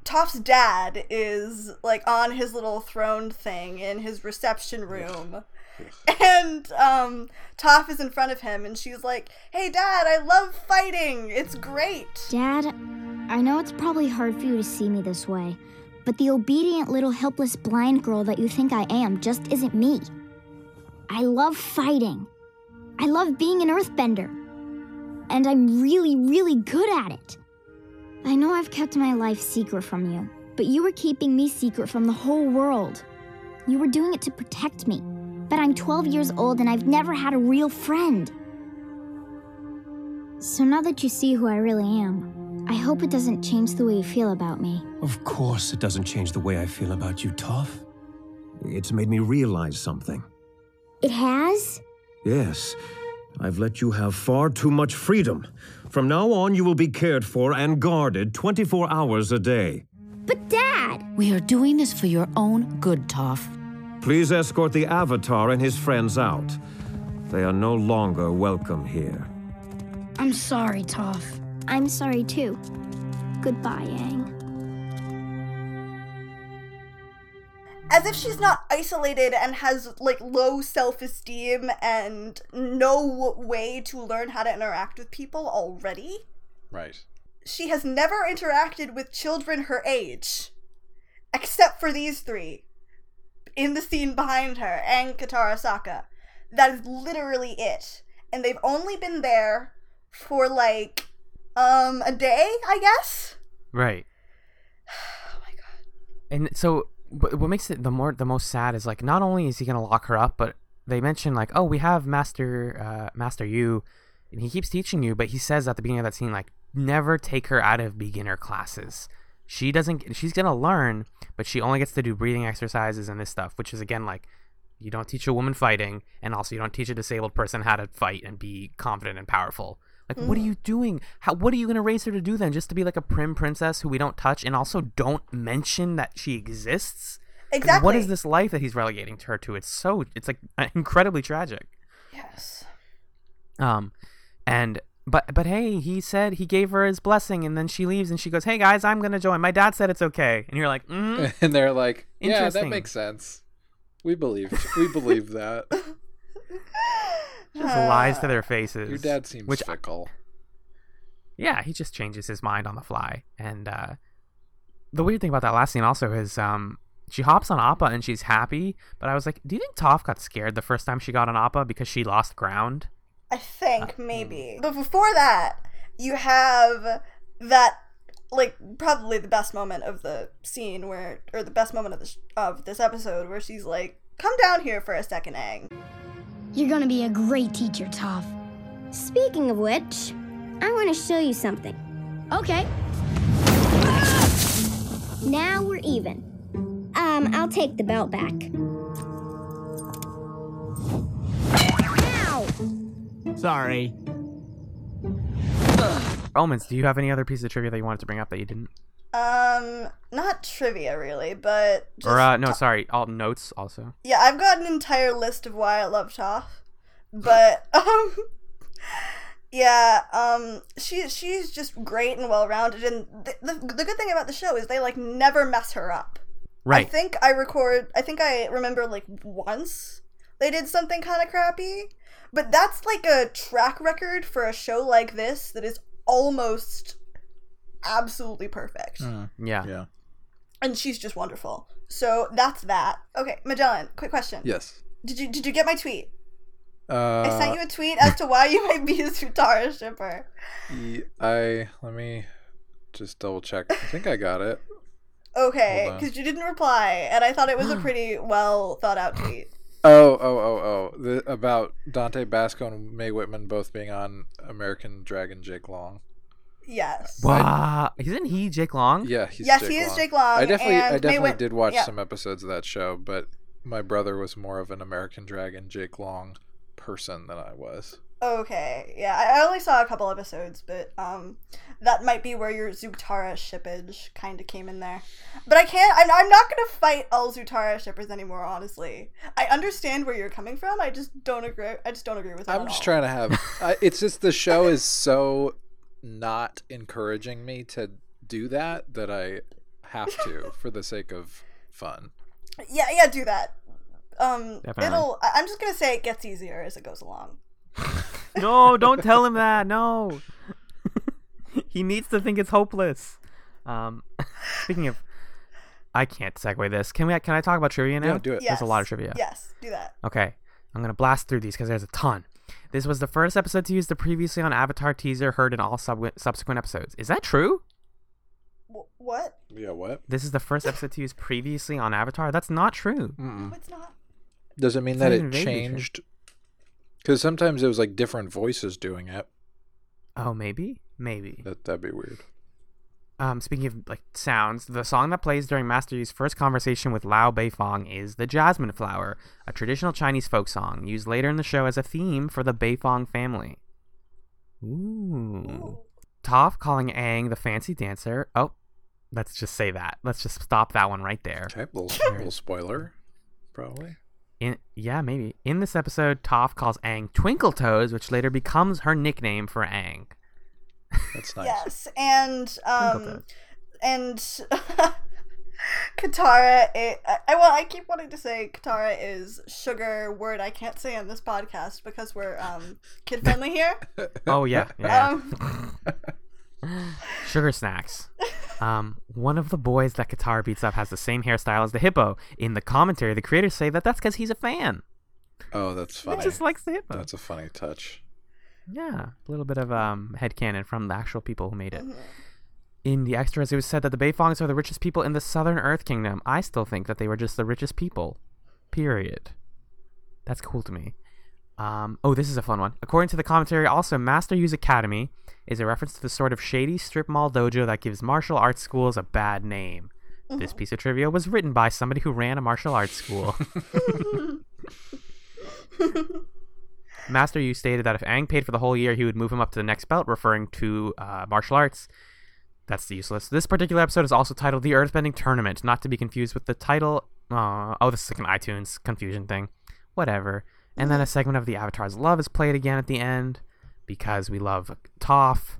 [SPEAKER 8] Toph's dad is like on his little throne thing in his reception room. And um Toph is in front of him and she's like, "Hey dad, I love fighting. It's great."
[SPEAKER 13] Dad, I know it's probably hard for you to see me this way, but the obedient little helpless blind girl that you think I am just isn't me. I love fighting. I love being an earthbender. And I'm really, really good at it. I know I've kept my life secret from you, but you were keeping me secret from the whole world. You were doing it to protect me. But I'm 12 years old and I've never had a real friend. So now that you see who I really am, I hope it doesn't change the way you feel about me.
[SPEAKER 10] Of course, it doesn't change the way I feel about you, Toph. It's made me realize something.
[SPEAKER 13] It has?
[SPEAKER 10] Yes, I've let you have far too much freedom. From now on, you will be cared for and guarded 24 hours a day.
[SPEAKER 13] But, Dad!
[SPEAKER 14] We are doing this for your own good, Toph.
[SPEAKER 10] Please escort the Avatar and his friends out. They are no longer welcome here.
[SPEAKER 13] I'm sorry, Toph. I'm sorry too. Goodbye, Aang.
[SPEAKER 8] As if she's not isolated and has like low self-esteem and no way to learn how to interact with people already.
[SPEAKER 2] Right.
[SPEAKER 8] She has never interacted with children her age except for these three in the scene behind her and Katara Sokka. That is literally it. And they've only been there for like um a day, I guess.
[SPEAKER 3] Right. <sighs>
[SPEAKER 8] Oh my god.
[SPEAKER 3] And so, but what makes it the more the most sad is like not only is he gonna lock her up, but they mention like, oh, we have Master uh, Master Yu, and he keeps teaching you, but he says at the beginning of that scene like, never take her out of beginner classes. She doesn't. She's gonna learn, but she only gets to do breathing exercises and this stuff, which is again like, you don't teach a woman fighting, and also you don't teach a disabled person how to fight and be confident and powerful. Like, what are
[SPEAKER 8] Mm.
[SPEAKER 3] you doing? How? What are you gonna raise her to do then? Just to be like a prim princess who we don't touch, and also don't mention that she exists?
[SPEAKER 8] Exactly.
[SPEAKER 3] What is this life that he's relegating her to? It's so. It's like <laughs> incredibly tragic.
[SPEAKER 8] Yes.
[SPEAKER 3] Um, and but but hey, he said he gave her his blessing, and then she leaves, and she goes, "Hey guys, I'm gonna join. My dad said it's okay." And you're like, mm, <laughs>
[SPEAKER 2] and they're like, "Yeah, that makes sense. We believe. We believe that." <laughs>
[SPEAKER 3] just lies to their faces.
[SPEAKER 2] Your dad seems
[SPEAKER 3] which
[SPEAKER 2] fickle.
[SPEAKER 3] yeah, he just changes his mind on the fly. And uh, the weird thing about that last scene also is um, she hops on Appa and she's happy. But I was like, do you think Toph got scared the first time she got on Appa because she lost ground?
[SPEAKER 8] I think maybe. But before that, you have that like probably the best moment of the scene where or the best moment of this of this episode where she's like, "Come down here for a second, Aang."
[SPEAKER 13] You're gonna be a great teacher, Toph.
[SPEAKER 12] Speaking of which, I want to show you something.
[SPEAKER 13] Okay.
[SPEAKER 12] Now we're even. Um, I'll take the belt back. Ow!
[SPEAKER 15] Sorry.
[SPEAKER 3] Romans, do you have any other piece of trivia that you wanted to bring up that you didn't?
[SPEAKER 8] Um, not trivia really, but just
[SPEAKER 3] or uh, no, sorry, all notes also.
[SPEAKER 8] yeah, I've got an entire list of why I love Toph, but <laughs> um, yeah, um, she she's just great and well rounded, and the, the the good thing about the show is they like never mess her up.
[SPEAKER 3] Right.
[SPEAKER 8] I think I record. I think I remember like once they did something kind of crappy, but that's like a track record for a show like this that is almost absolutely perfect.
[SPEAKER 3] Yeah.
[SPEAKER 2] Yeah.
[SPEAKER 8] And she's just wonderful. So that's that. Okay, Magellan, quick question.
[SPEAKER 2] Yes.
[SPEAKER 8] Did you did you get my tweet?
[SPEAKER 2] Uh,
[SPEAKER 8] I sent you a tweet as to why you might be a Zutara shipper.
[SPEAKER 2] I let me just double check. I think I got it.
[SPEAKER 8] Okay, because you didn't reply, and I thought it was a <gasps> pretty well thought out tweet.
[SPEAKER 2] Oh, oh, oh, oh! The, about Dante Basco and Mae Whitman both being on American Dragon Jake Long.
[SPEAKER 8] Yes.
[SPEAKER 3] Wow, isn't he Jake Long?
[SPEAKER 2] Yeah, he's
[SPEAKER 8] Yes,
[SPEAKER 2] Jake
[SPEAKER 8] he is
[SPEAKER 2] Long.
[SPEAKER 8] Jake Long,
[SPEAKER 2] I definitely, I
[SPEAKER 8] and Mae
[SPEAKER 2] definitely
[SPEAKER 8] Whit-
[SPEAKER 2] did watch
[SPEAKER 8] yeah.
[SPEAKER 2] some episodes of that show, but my brother was more of an American Dragon Jake Long person than I was.
[SPEAKER 8] Okay, yeah, I I only saw a couple episodes, but um, that might be where your Zutara shippage kind of came in there. But I can't. I'm, I'm not gonna fight all Zutara shippers anymore. Honestly, I understand where you're coming from. I just don't agree. I just don't agree with it.
[SPEAKER 2] I'm
[SPEAKER 8] at
[SPEAKER 2] just
[SPEAKER 8] all.
[SPEAKER 2] trying to have. I, it's just the show is so not encouraging me to do that that I have to <laughs> for the sake of fun.
[SPEAKER 8] Yeah, yeah, do that. Um,
[SPEAKER 3] Definitely.
[SPEAKER 8] it'll. I- I'm just gonna say it gets easier as it goes along. <laughs>
[SPEAKER 3] no, don't tell him that. No. <laughs> he needs to think it's hopeless. Um, speaking of, I can't segue this. Can we? Can I talk about trivia now?
[SPEAKER 2] Yeah, do it.
[SPEAKER 3] There's a lot of trivia.
[SPEAKER 8] Yes, do that.
[SPEAKER 3] Okay, I'm gonna blast through these because there's a ton. This was the first episode to use the previously on Avatar teaser heard in all sub- subsequent episodes. Is that true?
[SPEAKER 8] Wh- what?
[SPEAKER 2] Yeah, what?
[SPEAKER 3] This is the first episode to use previously on Avatar. That's not true.
[SPEAKER 2] Mm-mm.
[SPEAKER 8] It's not.
[SPEAKER 2] Does it mean
[SPEAKER 3] It's
[SPEAKER 2] that it
[SPEAKER 3] even vaguely true.
[SPEAKER 2] changed? Because sometimes it was like different voices doing it.
[SPEAKER 3] Oh, maybe, maybe.
[SPEAKER 2] That that'd be weird.
[SPEAKER 3] Um, speaking of like sounds, the song that plays during Master Yu's first conversation with Lao Beifong is "The Jasmine Flower," a traditional Chinese folk song used later in the show as a theme for the Beifong family. Ooh. Toph calling Aang the fancy dancer. Oh, let's just say that. Let's just stop that one right there.
[SPEAKER 2] Okay, little, <laughs> little spoiler, probably.
[SPEAKER 3] In yeah, maybe. In this episode, Toph calls Aang Twinkle Toes, which later becomes her nickname for Aang.
[SPEAKER 2] That's <laughs> nice.
[SPEAKER 8] Yes, and um, and <laughs> Katara. It, I, I well, I keep wanting to say Katara is sugar word I can't say on this podcast because we're um kid friendly here. <laughs>
[SPEAKER 3] Oh yeah, yeah.
[SPEAKER 8] Um,
[SPEAKER 3] Sugar snacks. Um, one of the boys that Katara beats up has the same hairstyle as the hippo. In the commentary, the creators say that that's because he's a fan.
[SPEAKER 2] Oh, that's
[SPEAKER 3] He
[SPEAKER 2] funny.
[SPEAKER 3] just likes the hippo.
[SPEAKER 2] That's a funny touch.
[SPEAKER 3] Yeah, a little bit of um headcanon from the actual people who made it. In the extras, it was said that the Beifongs are the richest people in the Southern Earth Kingdom. I still think that they were just the richest people. Period. That's cool to me. Um, oh, this is a fun one. According to the commentary, also Master Yu's Academy is a reference to the sort of shady strip mall dojo that gives martial arts schools a bad name. This piece of trivia was written by somebody who ran a martial arts school. <laughs> <laughs> <laughs> Master Yu stated that if Aang paid for the whole year, he would move him up to the next belt, referring to uh, martial arts. That's useless. This particular episode is also titled The Earthbending Tournament, not to be confused with the title. Uh, oh, this is like an iTunes confusion thing. Whatever. And then a segment of the Avatar's Love is played again at the end because we love Toph.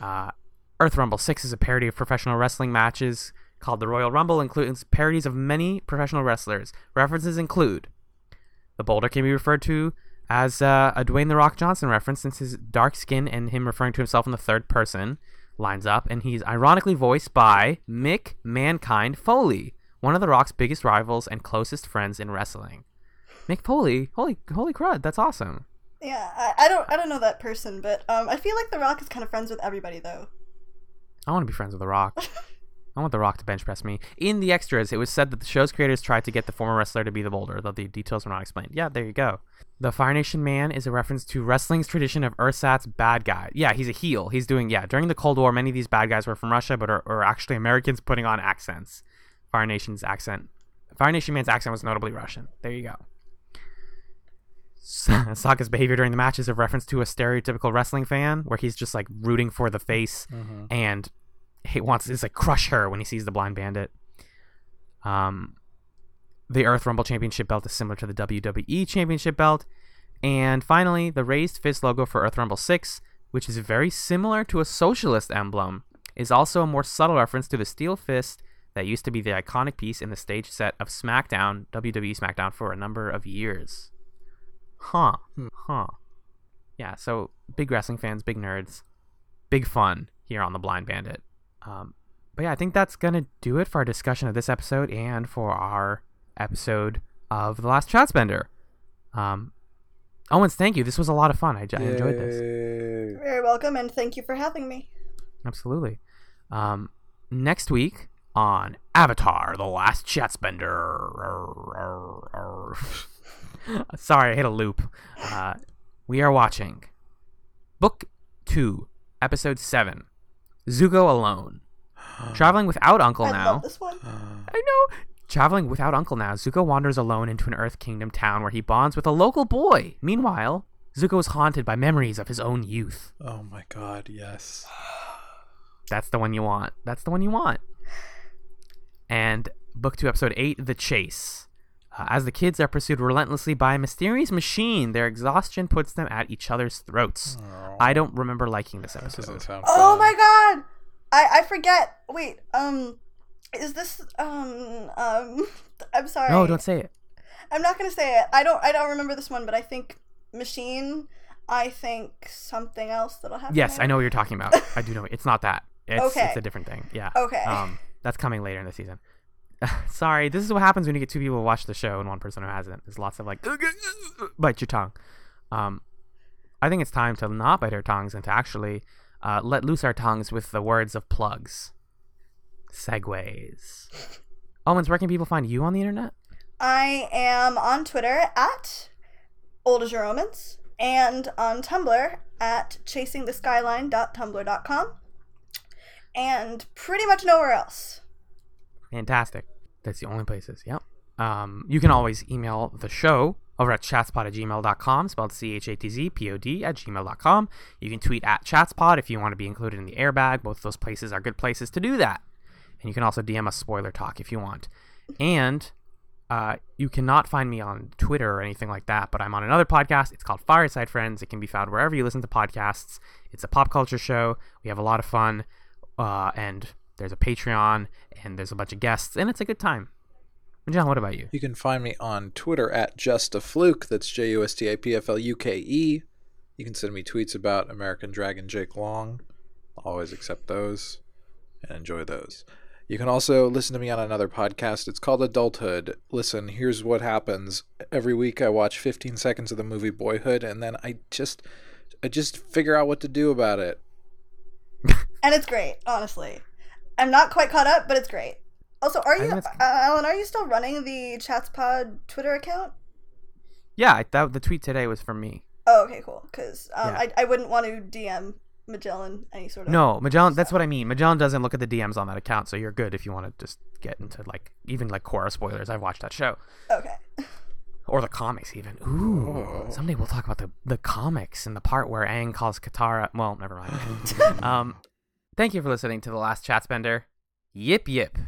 [SPEAKER 3] Uh, Earth Rumble 6 is a parody of professional wrestling matches called the Royal Rumble, includes parodies of many professional wrestlers. References include the boulder can be referred to as uh, a Dwayne The Rock Johnson reference since his dark skin and him referring to himself in the third person lines up, and he's ironically voiced by Mick Mankind Foley, one of The Rock's biggest rivals and closest friends in wrestling. Mick Foley, holy holy crud, that's awesome.
[SPEAKER 8] yeah, I, I don't I don't know that person, but um, I feel like The Rock is kind of friends with everybody though.
[SPEAKER 3] I want to be friends with The Rock. <laughs> I want The Rock to bench press me. In the extras, it was said that the show's creators tried to get the former wrestler to be the boulder, though the details were not explained. Yeah, there you go. The Fire Nation man is a reference to wrestling's tradition of Ursat's bad guy. Yeah, he's a heel. He's doing, yeah, during the Cold War, many of these bad guys were from Russia, but are, are actually Americans putting on accents. Fire Nation's accent. Fire Nation man's accent was notably Russian. There you go. <laughs> Sokka's behavior during the match is a reference to a stereotypical wrestling fan, where he's just like rooting for the face
[SPEAKER 2] Mhm.
[SPEAKER 3] and he wants to like crush her when he sees the blind bandit. Um, the Earth Rumble Championship belt is similar to the WWE Championship belt, and finally, the raised fist logo for Earth Rumble Six, which is very similar to a socialist emblem, is also a more subtle reference to the steel fist that used to be the iconic piece in the stage set of SmackDown, WWE SmackDown, for a number of years. Huh. Huh. Yeah, so big wrestling fans, big nerds, big fun here on The Blind Bandit. Um, but yeah, I think that's going to do it for our discussion of this episode and for our episode of The Last Chatsbender. Um, Owens, thank you. This was a lot of fun. I, I enjoyed this.
[SPEAKER 8] You're very welcome, and thank you for having me.
[SPEAKER 3] Absolutely. Um, next week on Avatar: The Last Chatsbender. <laughs> Sorry, I hit a loop. Uh, we are watching Book Two, Episode Seven. Zuko alone. Traveling without Uncle
[SPEAKER 8] I
[SPEAKER 3] now.
[SPEAKER 8] love this one.
[SPEAKER 3] Uh, I know. Traveling without Uncle now, Zuko wanders alone into an Earth Kingdom town where he bonds with a local boy. Meanwhile, Zuko is haunted by memories of his own youth.
[SPEAKER 2] Oh my god, yes. <sighs>
[SPEAKER 3] That's the one you want. That's the one you want. And book two, episode eight, The Chase. Uh, as the kids are pursued relentlessly by a mysterious machine, their exhaustion puts them at each other's throats. I don't remember liking this episode.
[SPEAKER 8] Oh my god! I I forget. Wait. Um, is this um um? <laughs> I'm sorry.
[SPEAKER 3] No, don't say it.
[SPEAKER 8] I'm not gonna say it. I don't. I don't remember this one, but I think machine. I think something else that'll happen.
[SPEAKER 3] Yes. I know what you're talking about. I do know. It's not that. It's,
[SPEAKER 8] Okay.
[SPEAKER 3] it's a different thing. Yeah.
[SPEAKER 8] Okay.
[SPEAKER 3] Um, that's coming later in the season. <laughs> Sorry, this is what happens when you get two people who watch the show and one person who hasn't. There's lots of like <laughs> bite your tongue. Um, I think it's time to not bite our tongues and to actually uh, let loose our tongues with the words of plugs, segues. <laughs> Omens, where can people find you on the internet?
[SPEAKER 8] I am on Twitter at old as your omens and on Tumblr at chasingtheskyline.tumblr.com and pretty much nowhere else.
[SPEAKER 3] Fantastic. That's the only places. Yep. Um, you can always email the show over at chatzpod at gmail.com, spelled C H A T Z P O D at gmail.com. You can tweet at chatzpod if you want to be included in the airbag. Both those places are good places to do that. And you can also DM us spoiler talk if you want. And uh, you cannot find me on Twitter or anything like that, but I'm on another podcast. It's called Fireside Friends. It can be found wherever you listen to podcasts. It's a pop culture show. We have a lot of fun. Uh, and there's a Patreon, and there's a bunch of guests, and it's a good time. John, what about you?
[SPEAKER 2] You can find me on Twitter at just a fluke. That's J U S T A P F L U K E. You can send me tweets about American Dragon Jake Long. I'll always accept those and enjoy those. You can also listen to me on another podcast. It's called Adulthood. Listen, here's what happens. Every week I watch 15 seconds of the movie Boyhood and then I just I just figure out what to do about it.
[SPEAKER 8] And it's great, honestly. I'm not quite caught up, but it's great. Also, are you, uh, Alan, are you still running the ChatsPod Twitter account?
[SPEAKER 3] Yeah, I, that, the tweet today was from me.
[SPEAKER 8] Oh, okay, cool. Because um,
[SPEAKER 3] Yeah.
[SPEAKER 8] I, I wouldn't want to DM Magellan any sort of.
[SPEAKER 3] No, Magellan. That's what I mean. Magellan doesn't look at the DMs on that account, so you're good if you want to just get into like even like Korra spoilers. I've watched that show.
[SPEAKER 8] Okay.
[SPEAKER 3] Or the comics, even. Ooh. Someday we'll talk about the, the comics and the part where Aang calls Katara. Well, never mind. <laughs> um, thank you for listening to the last Chatsbender. Yip yip.